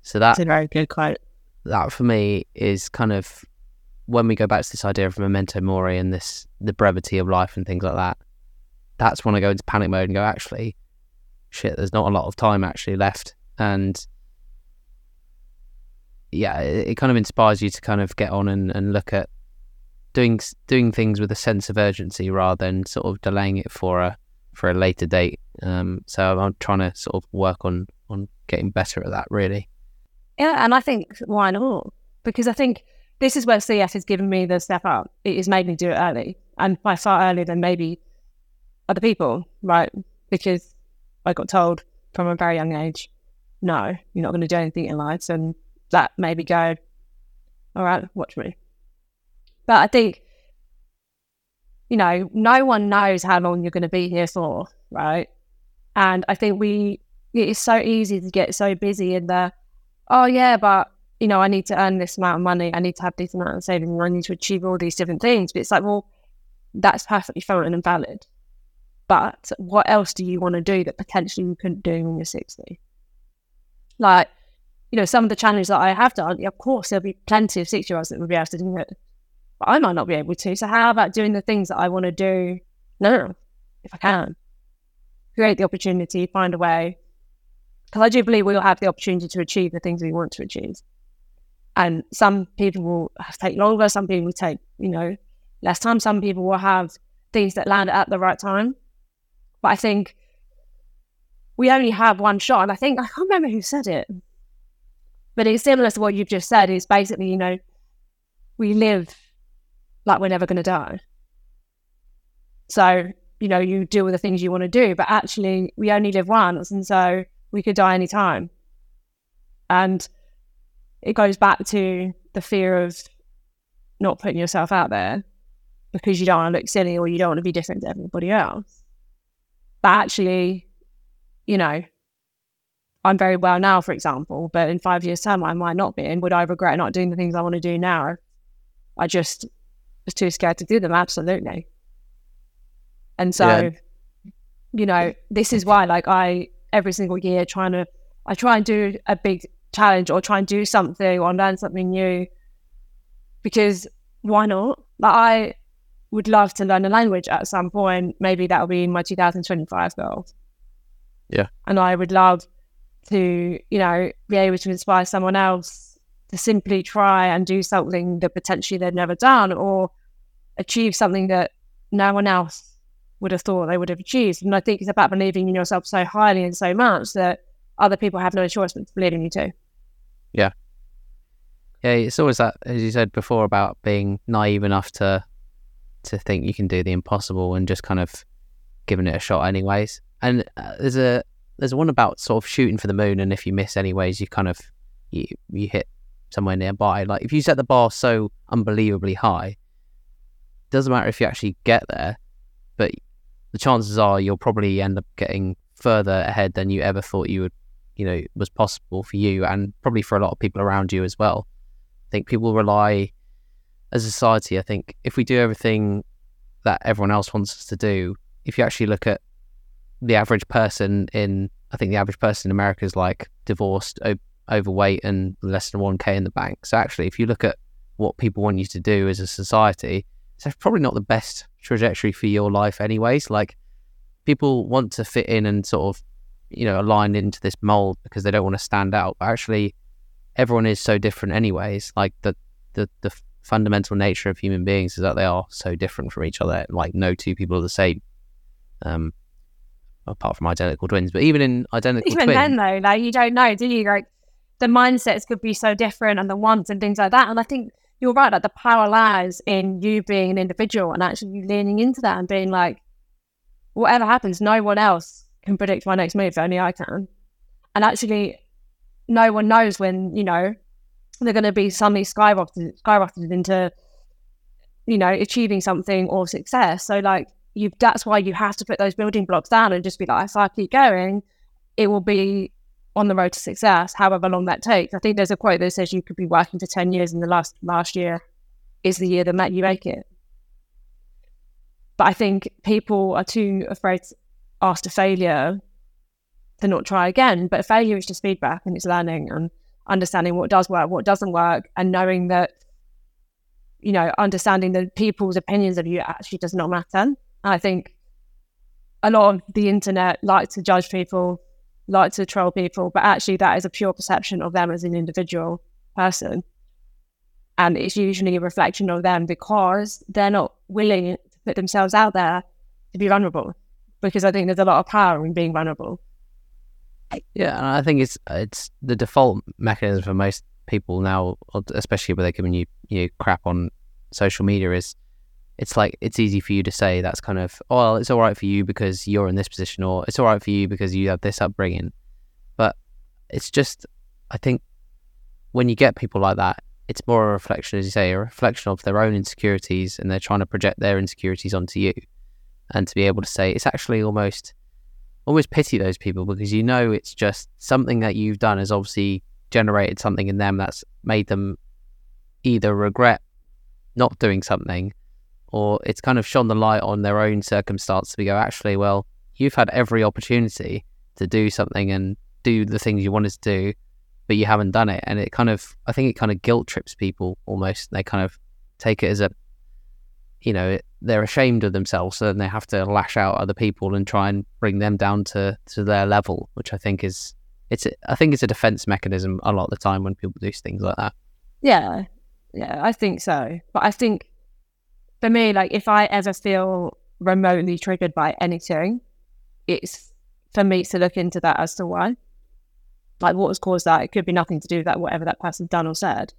So that, That's a very good quote. that for me is kind of when we go back to this idea of memento mori and this the brevity of life and things like that. That's when I go into panic mode and go, actually, shit, there's not a lot of time actually left, and yeah, it, it kind of inspires you to kind of get on and, and look at doing doing things with a sense of urgency rather than sort of delaying it for a for a later date. Um, so I'm trying to sort of work on on getting better at that. Really, Yeah, and I think why not? Because I think this is where CF has given me the step up. It has made me do it early, and by far earlier than maybe other people, right? Because I got told from a very young age, no, you're not going to do anything in life, and that made me go, all right, watch me. But I think, you know, no one knows how long you're going to be here for, right? And I think we, it is so easy to get so busy in the, oh yeah, but you know, I need to earn this amount of money, I need to have this amount of savings, I need to achieve all these different things. But it's like, well, that's perfectly fine and valid. But what else do you want to do that potentially you couldn't do when you're 60? Like, you know, some of the challenges that I have done, of course, there'll be plenty of six year olds that will be able to do it, but I might not be able to. So, how about doing the things that I want to do now, if I can? Create the opportunity, find a way. Because I do believe we will have the opportunity to achieve the things we want to achieve. And some people will take longer, some people will take, you know, less time, some people will have things that land at the right time. But I think we only have one shot. And I think, I can't remember who said it, but it's similar to what you've just said. Is basically, you know, we live like we're never going to die. So, you know, you do all the things you want to do, but actually, we only live once. And so we could die anytime. And it goes back to the fear of not putting yourself out there because you don't want to look silly or you don't want to be different to everybody else. But actually, you know, I'm very well now, for example, but in five years' time, I might not be. And would I regret not doing the things I want to do now? I just was too scared to do them. Absolutely. And so, Yeah. you know, this is why, like, I every single year trying to, I try and do a big challenge or try and do something or learn something new because why not? Like, I would love to learn a language at some point. Maybe that'll be in my 2025 goal. Yeah. And I would love to, you know, be able to inspire someone else to simply try and do something that potentially they've never done or achieve something that no one else would have thought they would have achieved. And I think it's about believing in yourself so highly and so much that other people have no choice but to believe in you too. yeah, Yeah, it's always that, as you said before, about being naive enough to to think you can do the impossible and just kind of giving it a shot, anyways. And uh, there's a there's one about sort of shooting for the moon, and if you miss, anyways, you kind of you you hit somewhere nearby. Like if you set the bar so unbelievably high, doesn't matter if you actually get there, but the chances are you'll probably end up getting further ahead than you ever thought you would, you know, was possible for you, and probably for a lot of people around you as well. I think people rely as a society. I think if we do everything that everyone else wants us to do, if you actually look at the average person in, I think the average person in America is like divorced, o- overweight, and less than one k in the bank. So actually, if you look at what people want you to do as a society, it's probably not the best trajectory for your life, anyways. Like people want to fit in and sort of, you know, align into this mold because they don't want to stand out. But actually, everyone is so different, anyways. Like the the the fundamental nature of human beings is that they are so different from each other. Like no two people are the same. Um, apart from identical twins, but even in identical Even twins, then, though, like you don't know, do you? Like the mindsets could be so different and the wants and things like that. And I think you're right. Like the power lies in you being an individual and actually leaning into that and being like, whatever happens, no one else can predict my next move. Only I can. And actually, no one knows when you know they're going to be suddenly skyrocketed, skyrocketed into, you know, achieving something or success. So like you, that's why you have to put those building blocks down and just be like, if I keep going, it will be on the road to success, however long that takes. I think there's a quote that says you could be working for 10 years and the last last year is the year that you make it. But I think people are too afraid after failure to not try again. But failure is just feedback and it's learning and understanding what does work, what doesn't work, and knowing that, you know, understanding that people's opinions of you actually does not matter. I think a lot of the internet like to judge people, like to troll people, but actually that is a pure perception of them as an individual person. And it's usually a reflection of them because they're not willing to put themselves out there to be vulnerable. Because I think there's a lot of power in being vulnerable. Yeah, and I think it's it's the default mechanism for most people now, especially when they're giving you you crap on social media, is it's like it's easy for you to say that's kind of oh, well, it's all right for you because you're in this position, or it's all right for you because you have this upbringing. But it's just, I think, when you get people like that, it's more a reflection, as you say, a reflection of their own insecurities, and they're trying to project their insecurities onto you, and to be able to say it's actually almost almost pity those people because you know it's just something that you've done has obviously generated something in them that's made them either regret not doing something or it's kind of shone the light on their own circumstance to be go actually well you've had every opportunity to do something and do the things you wanted to do but you haven't done it. And it kind of i think it kind of guilt trips people almost. They kind of take it as a you know they're ashamed of themselves, so they have to lash out other people and try and bring them down to to their level, which I think is it's I think it's a defense mechanism a lot of the time when people do things like that. Yeah, yeah, I think so. But I think for me, like if I ever feel remotely triggered by anything, it's for me to look into that as to why. Like what has caused that? It could be nothing to do with that, whatever that person's done or said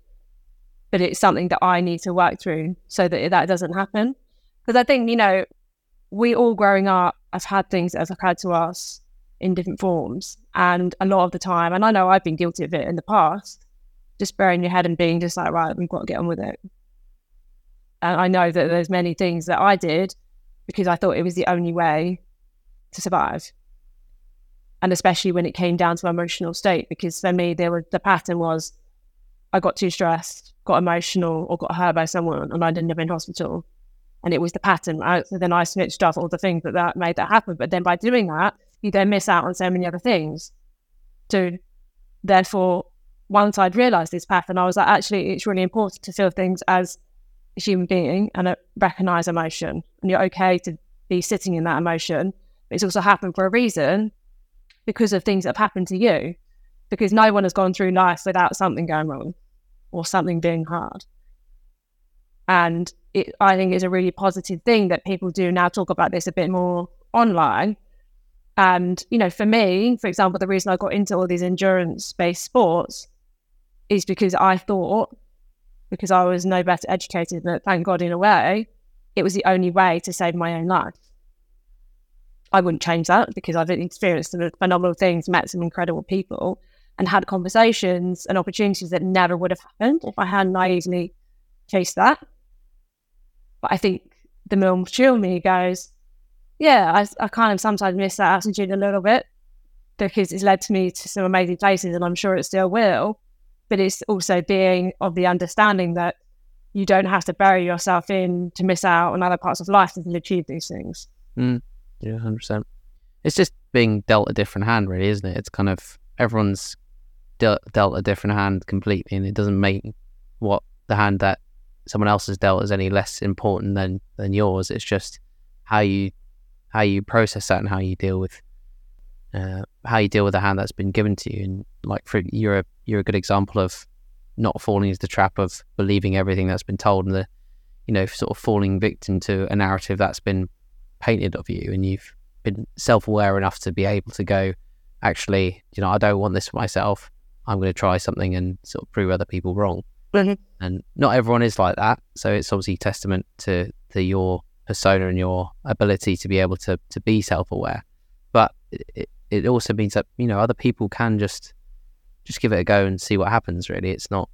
but it's something that I need to work through so that that doesn't happen. Because I think, you know, we all growing up have had things that have occurred to us in different forms. And a lot of the time, and I know I've been guilty of it in the past, just burying your head and being just like, right, we've got to get on with it. And I know that there's many things that I did because I thought it was the only way to survive. And especially when it came down to emotional state, because for me, there was the pattern was I got too stressed, got emotional, or got hurt by someone, and I ended up in hospital. And it was the pattern, right? So then I switched off all the things that, that made that happen. But then by doing that, you then miss out on so many other things. So therefore, once I'd realized this pattern, I was like, actually, it's really important to feel things as a human being and recognize emotion. And you're okay to be sitting in that emotion. But it's also happened for a reason because of things that have happened to you. Because no one has gone through life without something going wrong or something being hard. And it, I think is a really positive thing that people do now talk about this a bit more online. And, you know, for me, for example, the reason I got into all these endurance based sports is because I thought, because I was no better educated, but thank God in a way, it was the only way to save my own life. I wouldn't change that because I've experienced some phenomenal things, met some incredible people, and had conversations and opportunities that never would have happened if I hadn't naively chased that. But I think the more mature me goes, yeah, I, I kind of sometimes miss that attitude a little bit because it's led to me to some amazing places and I'm sure it still will. But it's also being of the understanding that you don't have to bury yourself in to miss out on other parts of life to achieve these things. Mm, yeah, 100%. It's just being dealt a different hand, really, isn't it? It's kind of everyone's dealt, dealt a different hand completely, and it doesn't make what the hand that someone else has dealt is any less important than than yours. It's just how you how you process that and how you deal with uh, how you deal with the hand that's been given to you. And like for you're a you're a good example of not falling into the trap of believing everything that's been told and the you know sort of falling victim to a narrative that's been painted of you and you've been self-aware enough to be able to go actually you know I don't want this for myself I'm going to try something and sort of prove other people wrong. Mm-hmm. And not everyone is like that. So it's obviously testament to, to your persona and your ability to be able to, to be self aware. But it, it also means that, you know, other people can just just give it a go and see what happens really. It's not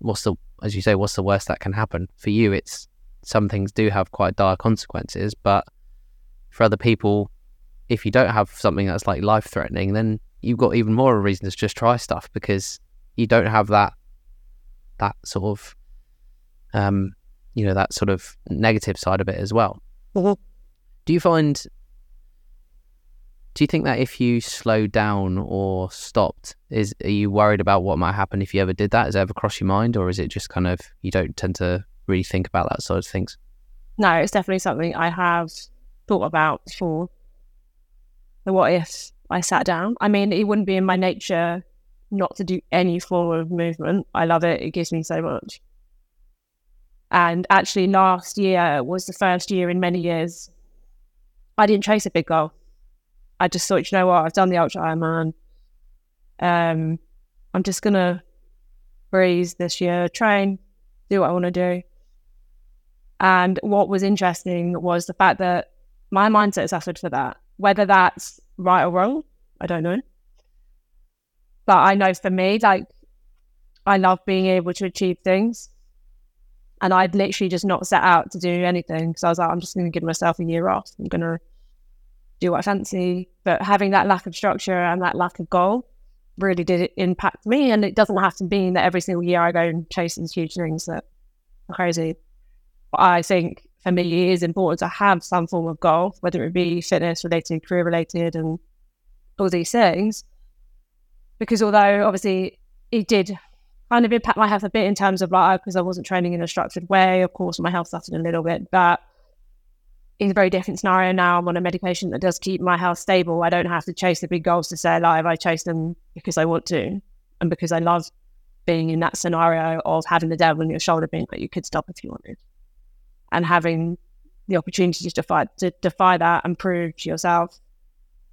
what's the as you say, what's the worst that can happen? For you it's some things do have quite dire consequences, but for other people, if you don't have something that's like life threatening, then you've got even more of a reason to just try stuff because you don't have that that sort of um you know that sort of negative side of it as well. Mhm. Do you find do you think that if you slowed down or stopped, is are you worried about what might happen if you ever did that? Has it ever crossed your mind, or is it just kind of you don't tend to really think about that sort of things? No, it's definitely something I have thought about before. The what if I sat down? I mean, it wouldn't be in my nature not to do any form of movement. I love it. It gives me so much. And actually, last year was the first year in many years I didn't chase a big goal. I just thought, you know what, I've done the Ultra Ironman. Um, I'm just gonna breeze this year, train, do what I want to do. And what was interesting was the fact that my mindset suffered for that. Whether that's right or wrong, I don't know. But I know for me, like, I love being able to achieve things. And I'd literally just not set out to do anything because I was like, I'm just going to give myself a year off. I'm going to do what I fancy. But having that lack of structure and that lack of goal really did impact me. And it doesn't have to mean that every single year I go and chase these huge things that are crazy. But I think for me, it is important to have some form of goal, whether it be fitness related, career related, and all these things. Because although obviously it did kind of impact my health a bit in terms of like, because I wasn't training in a structured way, of course, my health suffered a little bit, but in a very different scenario now, I'm on a medication that does keep my health stable. I don't have to chase the big goals to stay alive. I chase them because I want to and because I love being in that scenario of having the devil on your shoulder being like, you could stop if you wanted and having the opportunity to defy to defy that and prove to yourself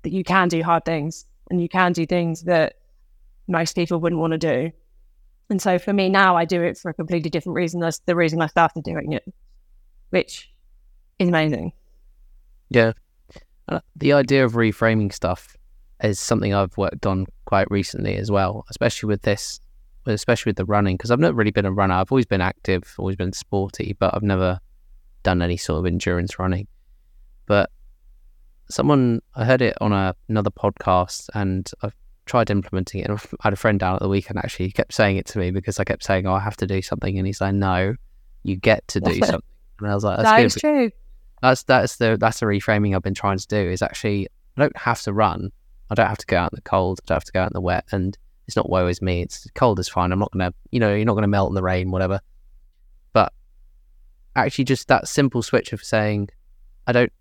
that you can do hard things and you can do things that most people wouldn't want to do. And so for me now, I do it for a completely different reason. That's the reason I started doing it, which is amazing. Yeah. Uh, The idea of reframing stuff is something I've worked on quite recently as well, especially with this, especially with the running, because I've not really been a runner. I've always been active, always been sporty, but I've never done any sort of endurance running. But someone, I heard it on a, another podcast and I've tried implementing it. And I had a friend down at the weekend actually, he kept saying it to me because I kept saying, Oh, I have to do something. And he's like, No, you get to do something. And I was like, That's That good is true. that's that's the that's the reframing I've been trying to do is actually I don't have to run. I don't have to go out in the cold. I don't have to go out in the wet. And it's not woe is me. It's cold is fine. I'm not gonna you know, you're not gonna melt in the rain, whatever. Actually just that simple switch of saying I don't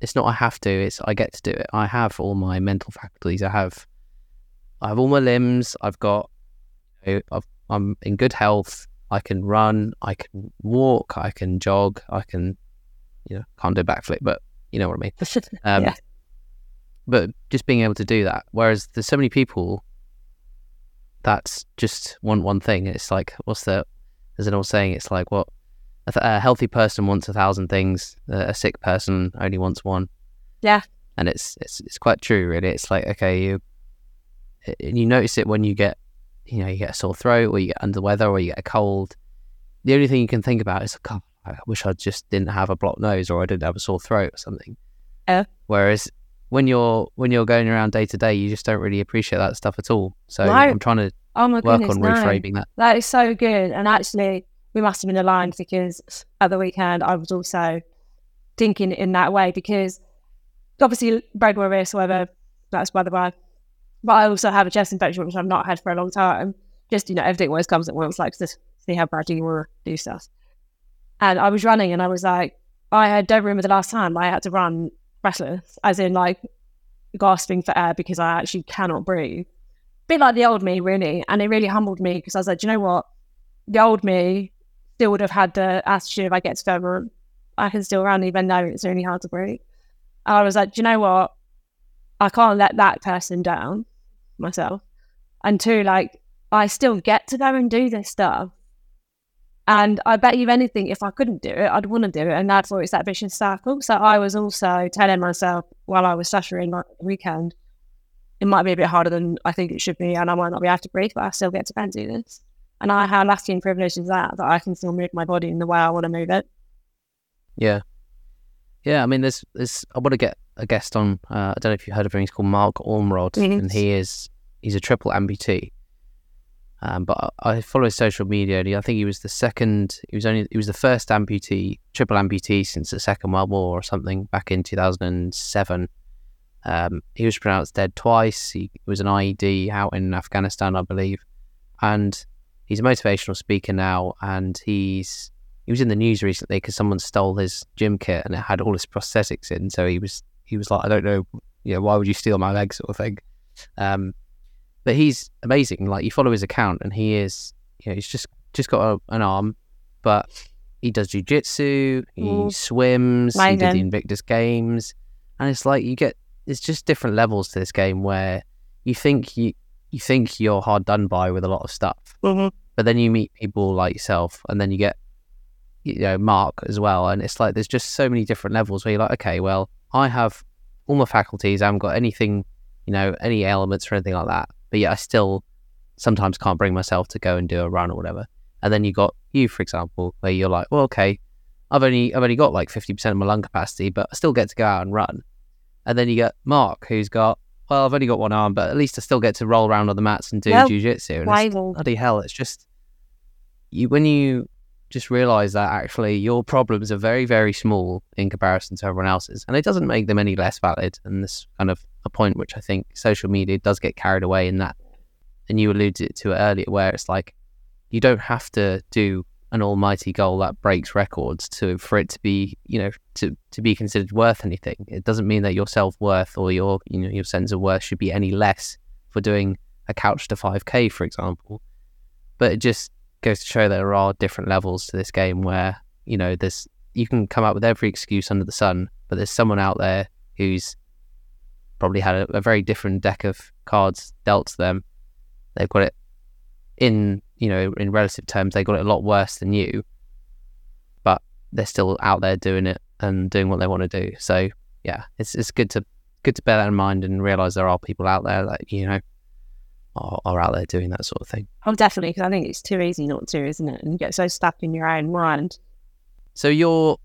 it's not I have to, it's I get to do it. I have all my mental faculties. I have I have all my limbs. I've got I've, I'm in good health. I can run, I can walk, I can jog, I can you know, can't do a backflip, but you know what I mean. Um, Yeah. But just being able to do that, whereas there's so many people that's just one one thing. It's like what's the there's an old saying. It's like what a, th- a healthy person wants a thousand things, a, a sick person only wants one. Yeah. and it's it's it's quite true, really. It's like okay, you and you notice it when you get you know you get a sore throat or you get under the weather or you get a cold. The only thing you can think about is God, I wish I just didn't have a blocked nose or I didn't have a sore throat or something. Yeah. Whereas when you're when you're going around day to day, you just don't really appreciate that stuff at all. So No. I'm trying to Oh my work goodness, on no. reframing that. That is so good. And actually, we must have been aligned because at the weekend I was also thinking in that way because obviously breakaway risk, whatever, that's by the by. But I also have a chest infection, which I've not had for a long time. Just, you know, everything always comes at once, like just see how bad you want to do stuff. And I was running and I was like, I don't remember the last time I had to run breathless, as in like gasping for air because I actually cannot breathe bit like the old me, really. And it really humbled me because I was like, "Do you know what? The old me still would have had the attitude if I get to further, I can still run even though it's really hard to breathe. I was like, Do you know what? I can't let that person down myself. And two, like, I still get to go and do this stuff. And I bet you anything, if I couldn't do it, I'd want to do it. And therefore, it's that vicious circle. So I was also telling myself while I was suffering like the weekend, it might be a bit harder than I think it should be, and I might not be able to breathe, but I still get to go and do this. And I how lucky and privileged is that that I can still move my body in the way I want to move it. Yeah. Yeah, I mean, there's, there's. I want to get a guest on. Uh, I don't know if you heard of him. He's called Mark Ormrod, Mhm. and he is he's a triple amputee. Um, but I, I follow his social media, and I think he was the second. He was only he was the first amputee, triple amputee since the Second World War or something back in two thousand and seven. Um, he was pronounced dead twice. He was an IED out in Afghanistan, I believe, and he's a motivational speaker now. And he's he was in the news recently because someone stole his gym kit and it had all his prosthetics in. So he was he was like, I don't know, you know, why would you steal my leg, sort of thing. Um, but he's amazing. Like you follow his account, and he is, you know, he's just just got a, an arm, but he does jujitsu, he Mm. swims, he did the Invictus Games, and it's like you get it's just different levels to this game where you think you you think you're hard done by with a lot of stuff, mm-hmm. but then you meet people like yourself, and then you get you know Mark as well, and it's like there's just so many different levels where you're like, okay, well, I have all my faculties, I haven't got anything, you know, any elements or anything like that, but yet I still sometimes can't bring myself to go and do a run or whatever. And then you got you, for example, where you're like, well, okay, I've only I've only got like fifty percent of my lung capacity, but I still get to go out and run. And then you get Mark, who's got well, I've only got one arm, but at least I still get to roll around on the mats and do Well, jujitsu. And it's Rival. bloody hell, it's just you when you just realize that actually your problems are very very small in comparison to everyone else's, and it doesn't make them any less valid. And this kind of a point which I think social media does get carried away in that. And you alluded to it earlier, where it's like you don't have to do an almighty goal that breaks records to for it to be you know to to be considered worth anything. It doesn't mean that your self worth or your you know your sense of worth should be any less for doing a couch to five k, for example. But it just goes to show that there are different levels to this game where you know there's you can come up with every excuse under the sun, but there's someone out there who's probably had a, a very different deck of cards dealt to them. They've got it in you know in relative terms they got it a lot worse than you, but they're still out there doing it and doing what they want to do. So yeah, it's it's good to good to bear that in mind and realize there are people out there that you know are, are out there doing that sort of thing. Oh, definitely, because I think it's too easy not to, isn't it? And you get so stuck in your own mind. So your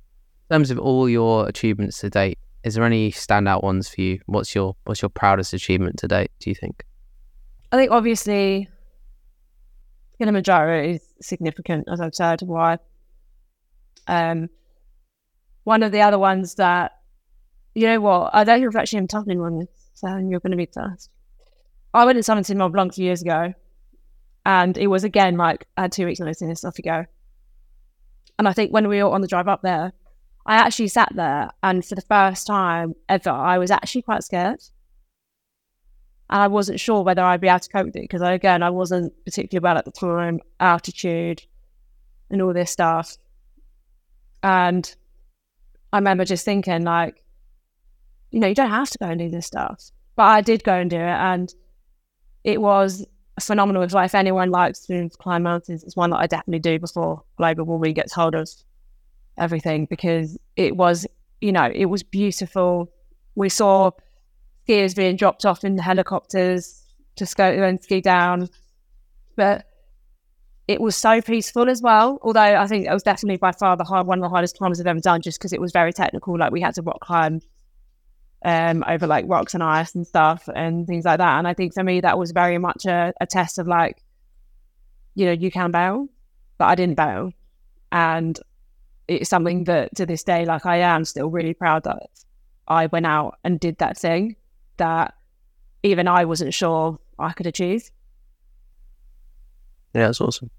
in terms of all your achievements to date, is there any standout ones for you? What's your what's your proudest achievement to date? Do you think? I think obviously Kilimanjaro is significant, as I've said. Why? Um, one of the other ones that you know what I don't think I've actually done anyone with, so you're going to be first. I went and summoned in Mont Blanc years ago, and it was again like I had two weeks notice, and off you go. And I think when we were on the drive up there, I actually sat there, and for the first time ever, I was actually quite scared and I wasn't sure whether I'd be able to cope with it because again I wasn't particularly well at the time, altitude and all this stuff. And I remember just thinking like, you know, you don't have to go and do this stuff, but I did go and do it, and it was phenomenal. It's like if anyone likes to climb mountains, it's one that I definitely do before global warming gets hold of everything because it was, you know, it was beautiful. We saw skiers being dropped off in helicopters to go and ski down. But it was so peaceful as well. Although I think it was definitely by far the hard one of the hardest climbs I've ever done, just because it was very technical. Like we had to rock climb um, over like rocks and ice and stuff and things like that. And I think for me that was very much a, a test of like, you know, you can bail, but I didn't bail, and it's something that to this day, like I am still really proud that I went out and did that thing that even I wasn't sure I could achieve. Yeah, that's awesome.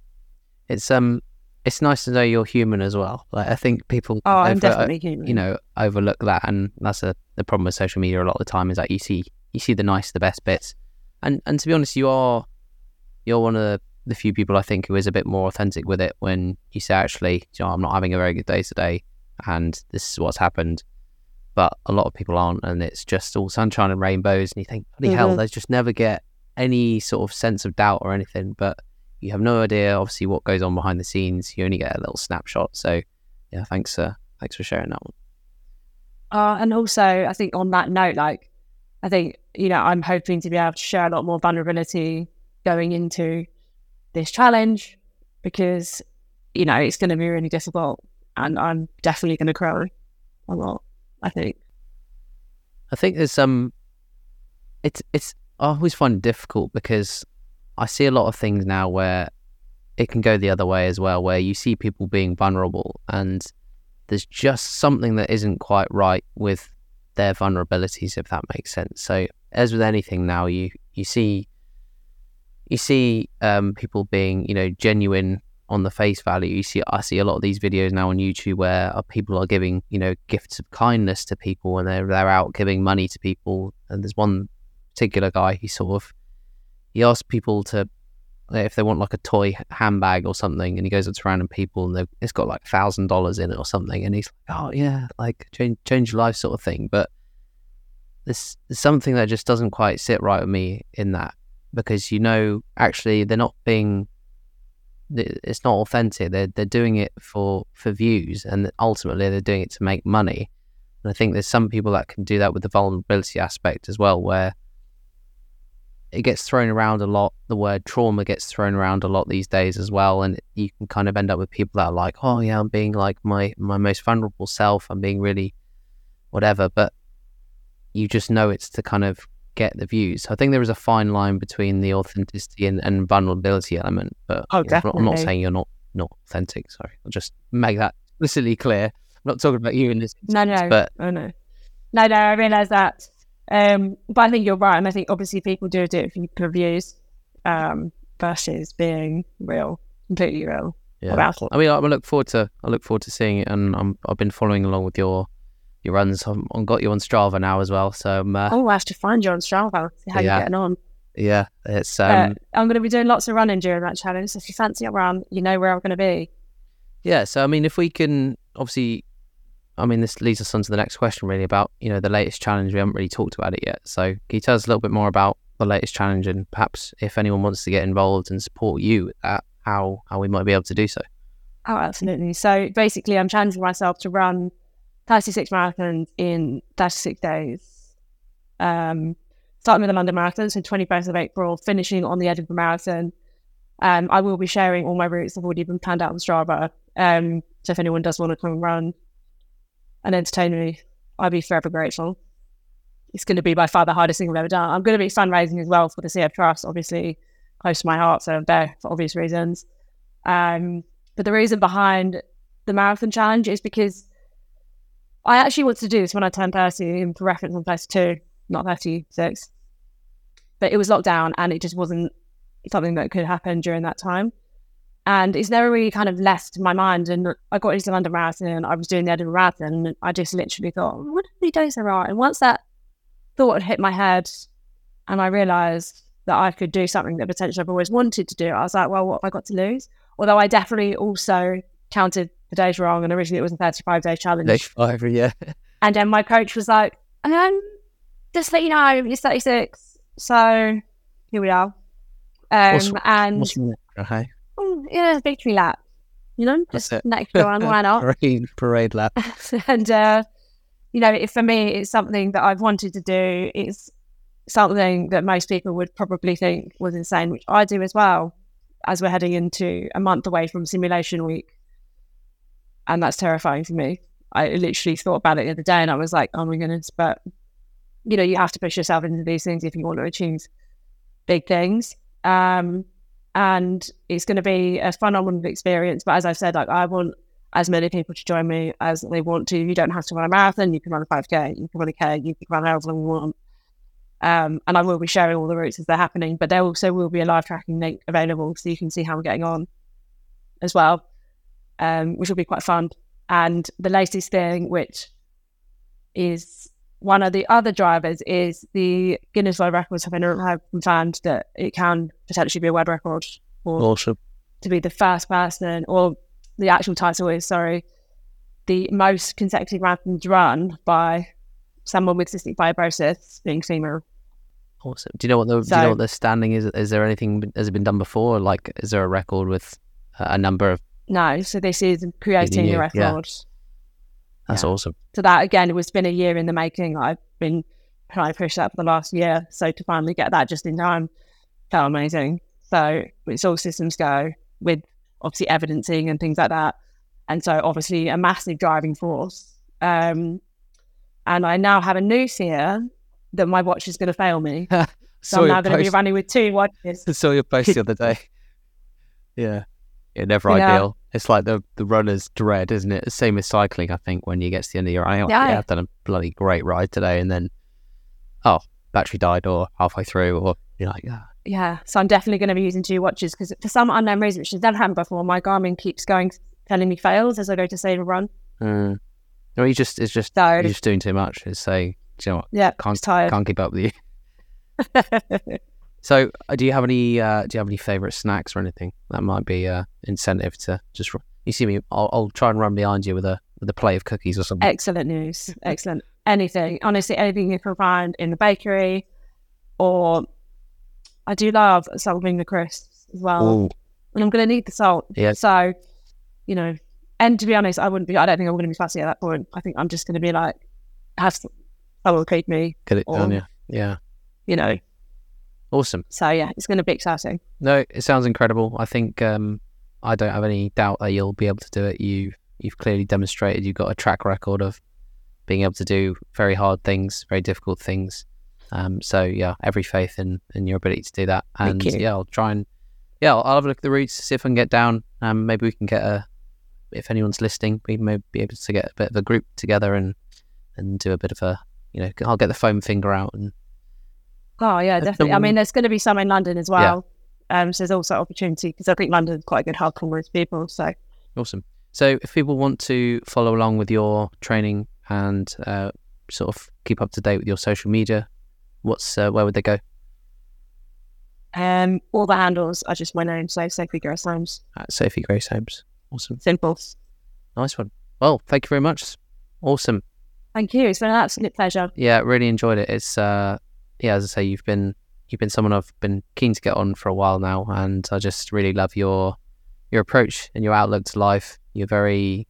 It's um, it's nice to know you're human as well. Like I think people, Oh, I'm definitely human. you know, overlook that, and that's a the problem with social media a lot of the time is that you see you see the nice, the best bits, and and to be honest, you are you're one of the, the few people I think who is a bit more authentic with it when you say actually, you know, I'm not having a very good day today, and this is what's happened. But a lot of people aren't, and it's just all sunshine and rainbows, and you think, bloody hell, Mhm. they just never get any sort of sense of doubt or anything. But you have no idea, obviously, what goes on behind the scenes. You only get a little snapshot. So, yeah, thanks, uh, thanks for sharing that one. Uh, and also, I think on that note, like, I think, you know, I'm hoping to be able to share a lot more vulnerability going into this challenge because, you know, it's going to be really difficult and I'm definitely going to cry a lot. I think. I think there's um, it's it's I always find it difficult because I see a lot of things now where it can go the other way as well, where you see people being vulnerable and there's just something that isn't quite right with their vulnerabilities, if that makes sense. So as with anything now, you you see you see um, people being you know genuine on the face value. You see, I see a lot of these videos now on YouTube where uh, people are giving, you know, gifts of kindness to people and they're they're out giving money to people. And there's one particular guy, he sort of he asks people to if they want like a toy handbag or something, and he goes up to random people and it's got like thousand dollars in it or something, and he's like, oh yeah, like change change your life sort of thing. But there's, there's something that just doesn't quite sit right with me in that because you know actually they're not being it's not authentic. They're they're doing it for for views, and ultimately they're doing it to make money. And I think there's some people that can do that with the vulnerability aspect as well, where it gets thrown around a lot. The word trauma gets thrown around a lot these days as well, and you can kind of end up with people that are like, "Oh yeah, I'm being like my my most vulnerable self. I'm being really whatever," but you just know it's to kind of get the views. I think there is a fine line between the authenticity and, and vulnerability element. But oh. I'm not saying you're not not authentic. Sorry, I'll just make that explicitly clear. I'm not talking about you in this. Instance, no, no, but oh no, no, no. I realise that. Um, but I think you're right, and I think obviously people do do it for views um, versus being real, completely real. Yeah. About it. I mean, I look forward to I look forward to seeing it, and I'm, I've been following along with your your runs. I've got you on Strava now as well. So um, uh, oh, I have to find you on Strava. See how yeah. you're getting on. Yeah, it's. Uh, um, uh, I'm going to be doing lots of running during that challenge. So if you fancy a run, you know where I'm going to be. Yeah. So I mean, if we can, obviously, I mean, this leads us on to the next question, really about you know the latest challenge. We haven't really talked about it yet. So can you tell us a little bit more about the latest challenge, and perhaps if anyone wants to get involved and support you with that, how how we might be able to do so? Oh, absolutely. So basically, I'm challenging myself to run 36 marathons in 36 days. Um, starting with the London Marathon, so 21st of April, finishing on the Edinburgh Marathon. Um, I will be sharing all my routes. Have already been planned out on Strava. Um, so if anyone does want to come and run and entertain me, I'd be forever grateful. It's going to be by far the hardest thing I've ever done. I'm going to be fundraising as well for the CF Trust, obviously close to my heart, so I'm there for obvious reasons. Um, but the reason behind the marathon challenge is because I actually wanted to do this when I turned 30, in reference on 32, not 36. But it was locked down and it just wasn't something that could happen during that time. And it's never really kind of left my mind. And I got into London Marathon, and I was doing the Edinburgh Marathon, and I just literally thought, what are the days there are? And once that thought hit my head and I realised that I could do something that potentially I've always wanted to do, I was like, well, what have I got to lose? Although I definitely also counted the days wrong, and originally it was a 35 day challenge. 35, yeah. And then my coach was like, um, just let you know, it's 36. So here we are. Um, what's, and what's okay. Oh, yeah, victory lap. You know, just next one, why not? parade, parade lap. and, uh, you know, it, for me, it's something that I've wanted to do. It's something that most people would probably think was insane, which I do as well, as we're heading into a month away from simulation week and that's terrifying for me. I literally thought about it the other day, and I was like, "Oh my goodness!" But you know, you have to push yourself into these things if you want to achieve big things. Um, and it's going to be a phenomenal experience. But as I've said, like I want as many people to join me as they want to. You don't have to run a marathon. You can run a 5K. You can run a K. You can run however long you want. Um, and I will be sharing all the routes as they're happening. But there also will be a live tracking link available so you can see how I'm getting on as well um, which will be quite fun. And the latest thing, which is one of the other drivers, is the Guinness World Records have, have found that it can potentially be a world record or awesome. to be the first person, or the actual title is, sorry, the most consecutive marathons run by someone with cystic fibrosis being female. Awesome. Do you know what the so, do you know what the standing is? Is there anything has it been done before? Like, is there a record with a number of no, so this is creating the record. Yeah. That's yeah. awesome. So that again, it was been a year in the making. I've been trying to push that for the last year. So to finally get that just in time felt amazing. So it's all systems go with obviously evidencing and things like that. And so obviously a massive driving force. Um, and I now have a new fear that my watch is going to fail me. So I'm now going to be running with two watches. I saw your post the other day. Yeah. Yeah, never Yeah. ideal. It's like the the runner's dread, isn't it? The same as cycling, I think, when you get to the end of your I, yeah. Yeah. I've done a bloody great ride today and then oh, battery died or halfway through or you're like, ah, Yeah, so I'm definitely going to be using two watches because for some unknown reason, which has never happened before, my Garmin keeps going telling me fails as I go to save a run. mm. No, you just it's just So you're just doing too much. It's saying, do you know what? yeah, Can't tired. can't keep up with you. So, uh, do you have any? Uh, do you have any favorite snacks or anything that might be uh, incentive to just? r- You see me? I'll, I'll try and run behind you with a with a plate of cookies or something. Excellent news. Excellent. Anything, honestly, anything you can find in the bakery, or I do love salting the crisps as well. Ooh, and I'm going to need the salt. Yeah. So, you know, and to be honest, I wouldn't be. I don't think I'm going to be fussy at that point. I think I'm just going to be like, have some, someone feed me. get it Or- done. Yeah, yeah, You know. Awesome. So yeah, it's going to be exciting. No, it sounds incredible. I think um, I don't have any doubt that you'll be able to do it. You you've clearly demonstrated you've got a track record of being able to do very hard things, very difficult things. Um, so yeah, every faith in in your ability to do that. And Thank you. yeah, I'll try and yeah, I'll, I'll have a look at the routes, see if I can get down. Um, maybe we can get a if anyone's listening, we may be able to get a bit of a group together and and do a bit of a you know I'll get the foam finger out and Oh yeah, definitely. I mean, there's going to be some in London as well. Um, so there's also opportunity because I think London's quite a good hub for most people. So Awesome. So, if people want to follow along with your training and uh, sort of keep up to date with your social media, what's uh, where would they go? um, all the handles are just my name. So Sophie Grace Holmes. At Sophie Grace Holmes. Awesome. Simple. Nice one. Well, thank you very much. Awesome. Thank you. It's been an absolute pleasure. Yeah, really enjoyed it. It's uh, yeah, as I say, you've been you've been someone I've been keen to get on for a while now, and I just really love your your approach and your outlook to life. You're very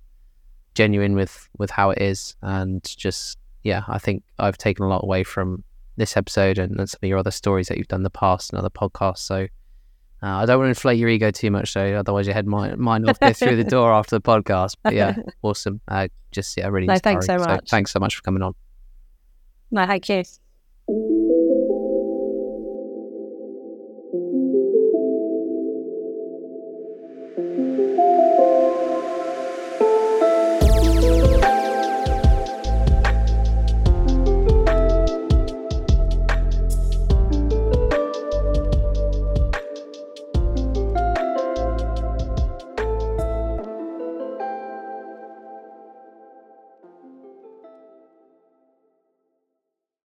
genuine with with how it is, and just yeah, I think I've taken a lot away from this episode and, and some of your other stories that you've done in the past and other podcasts. So. Uh, I don't want to inflate your ego too much, so otherwise your head might might not go through the door after the podcast. But yeah, awesome. Uh, just yeah, really. No, thanks so much. thanks so much for coming on. No, thank you.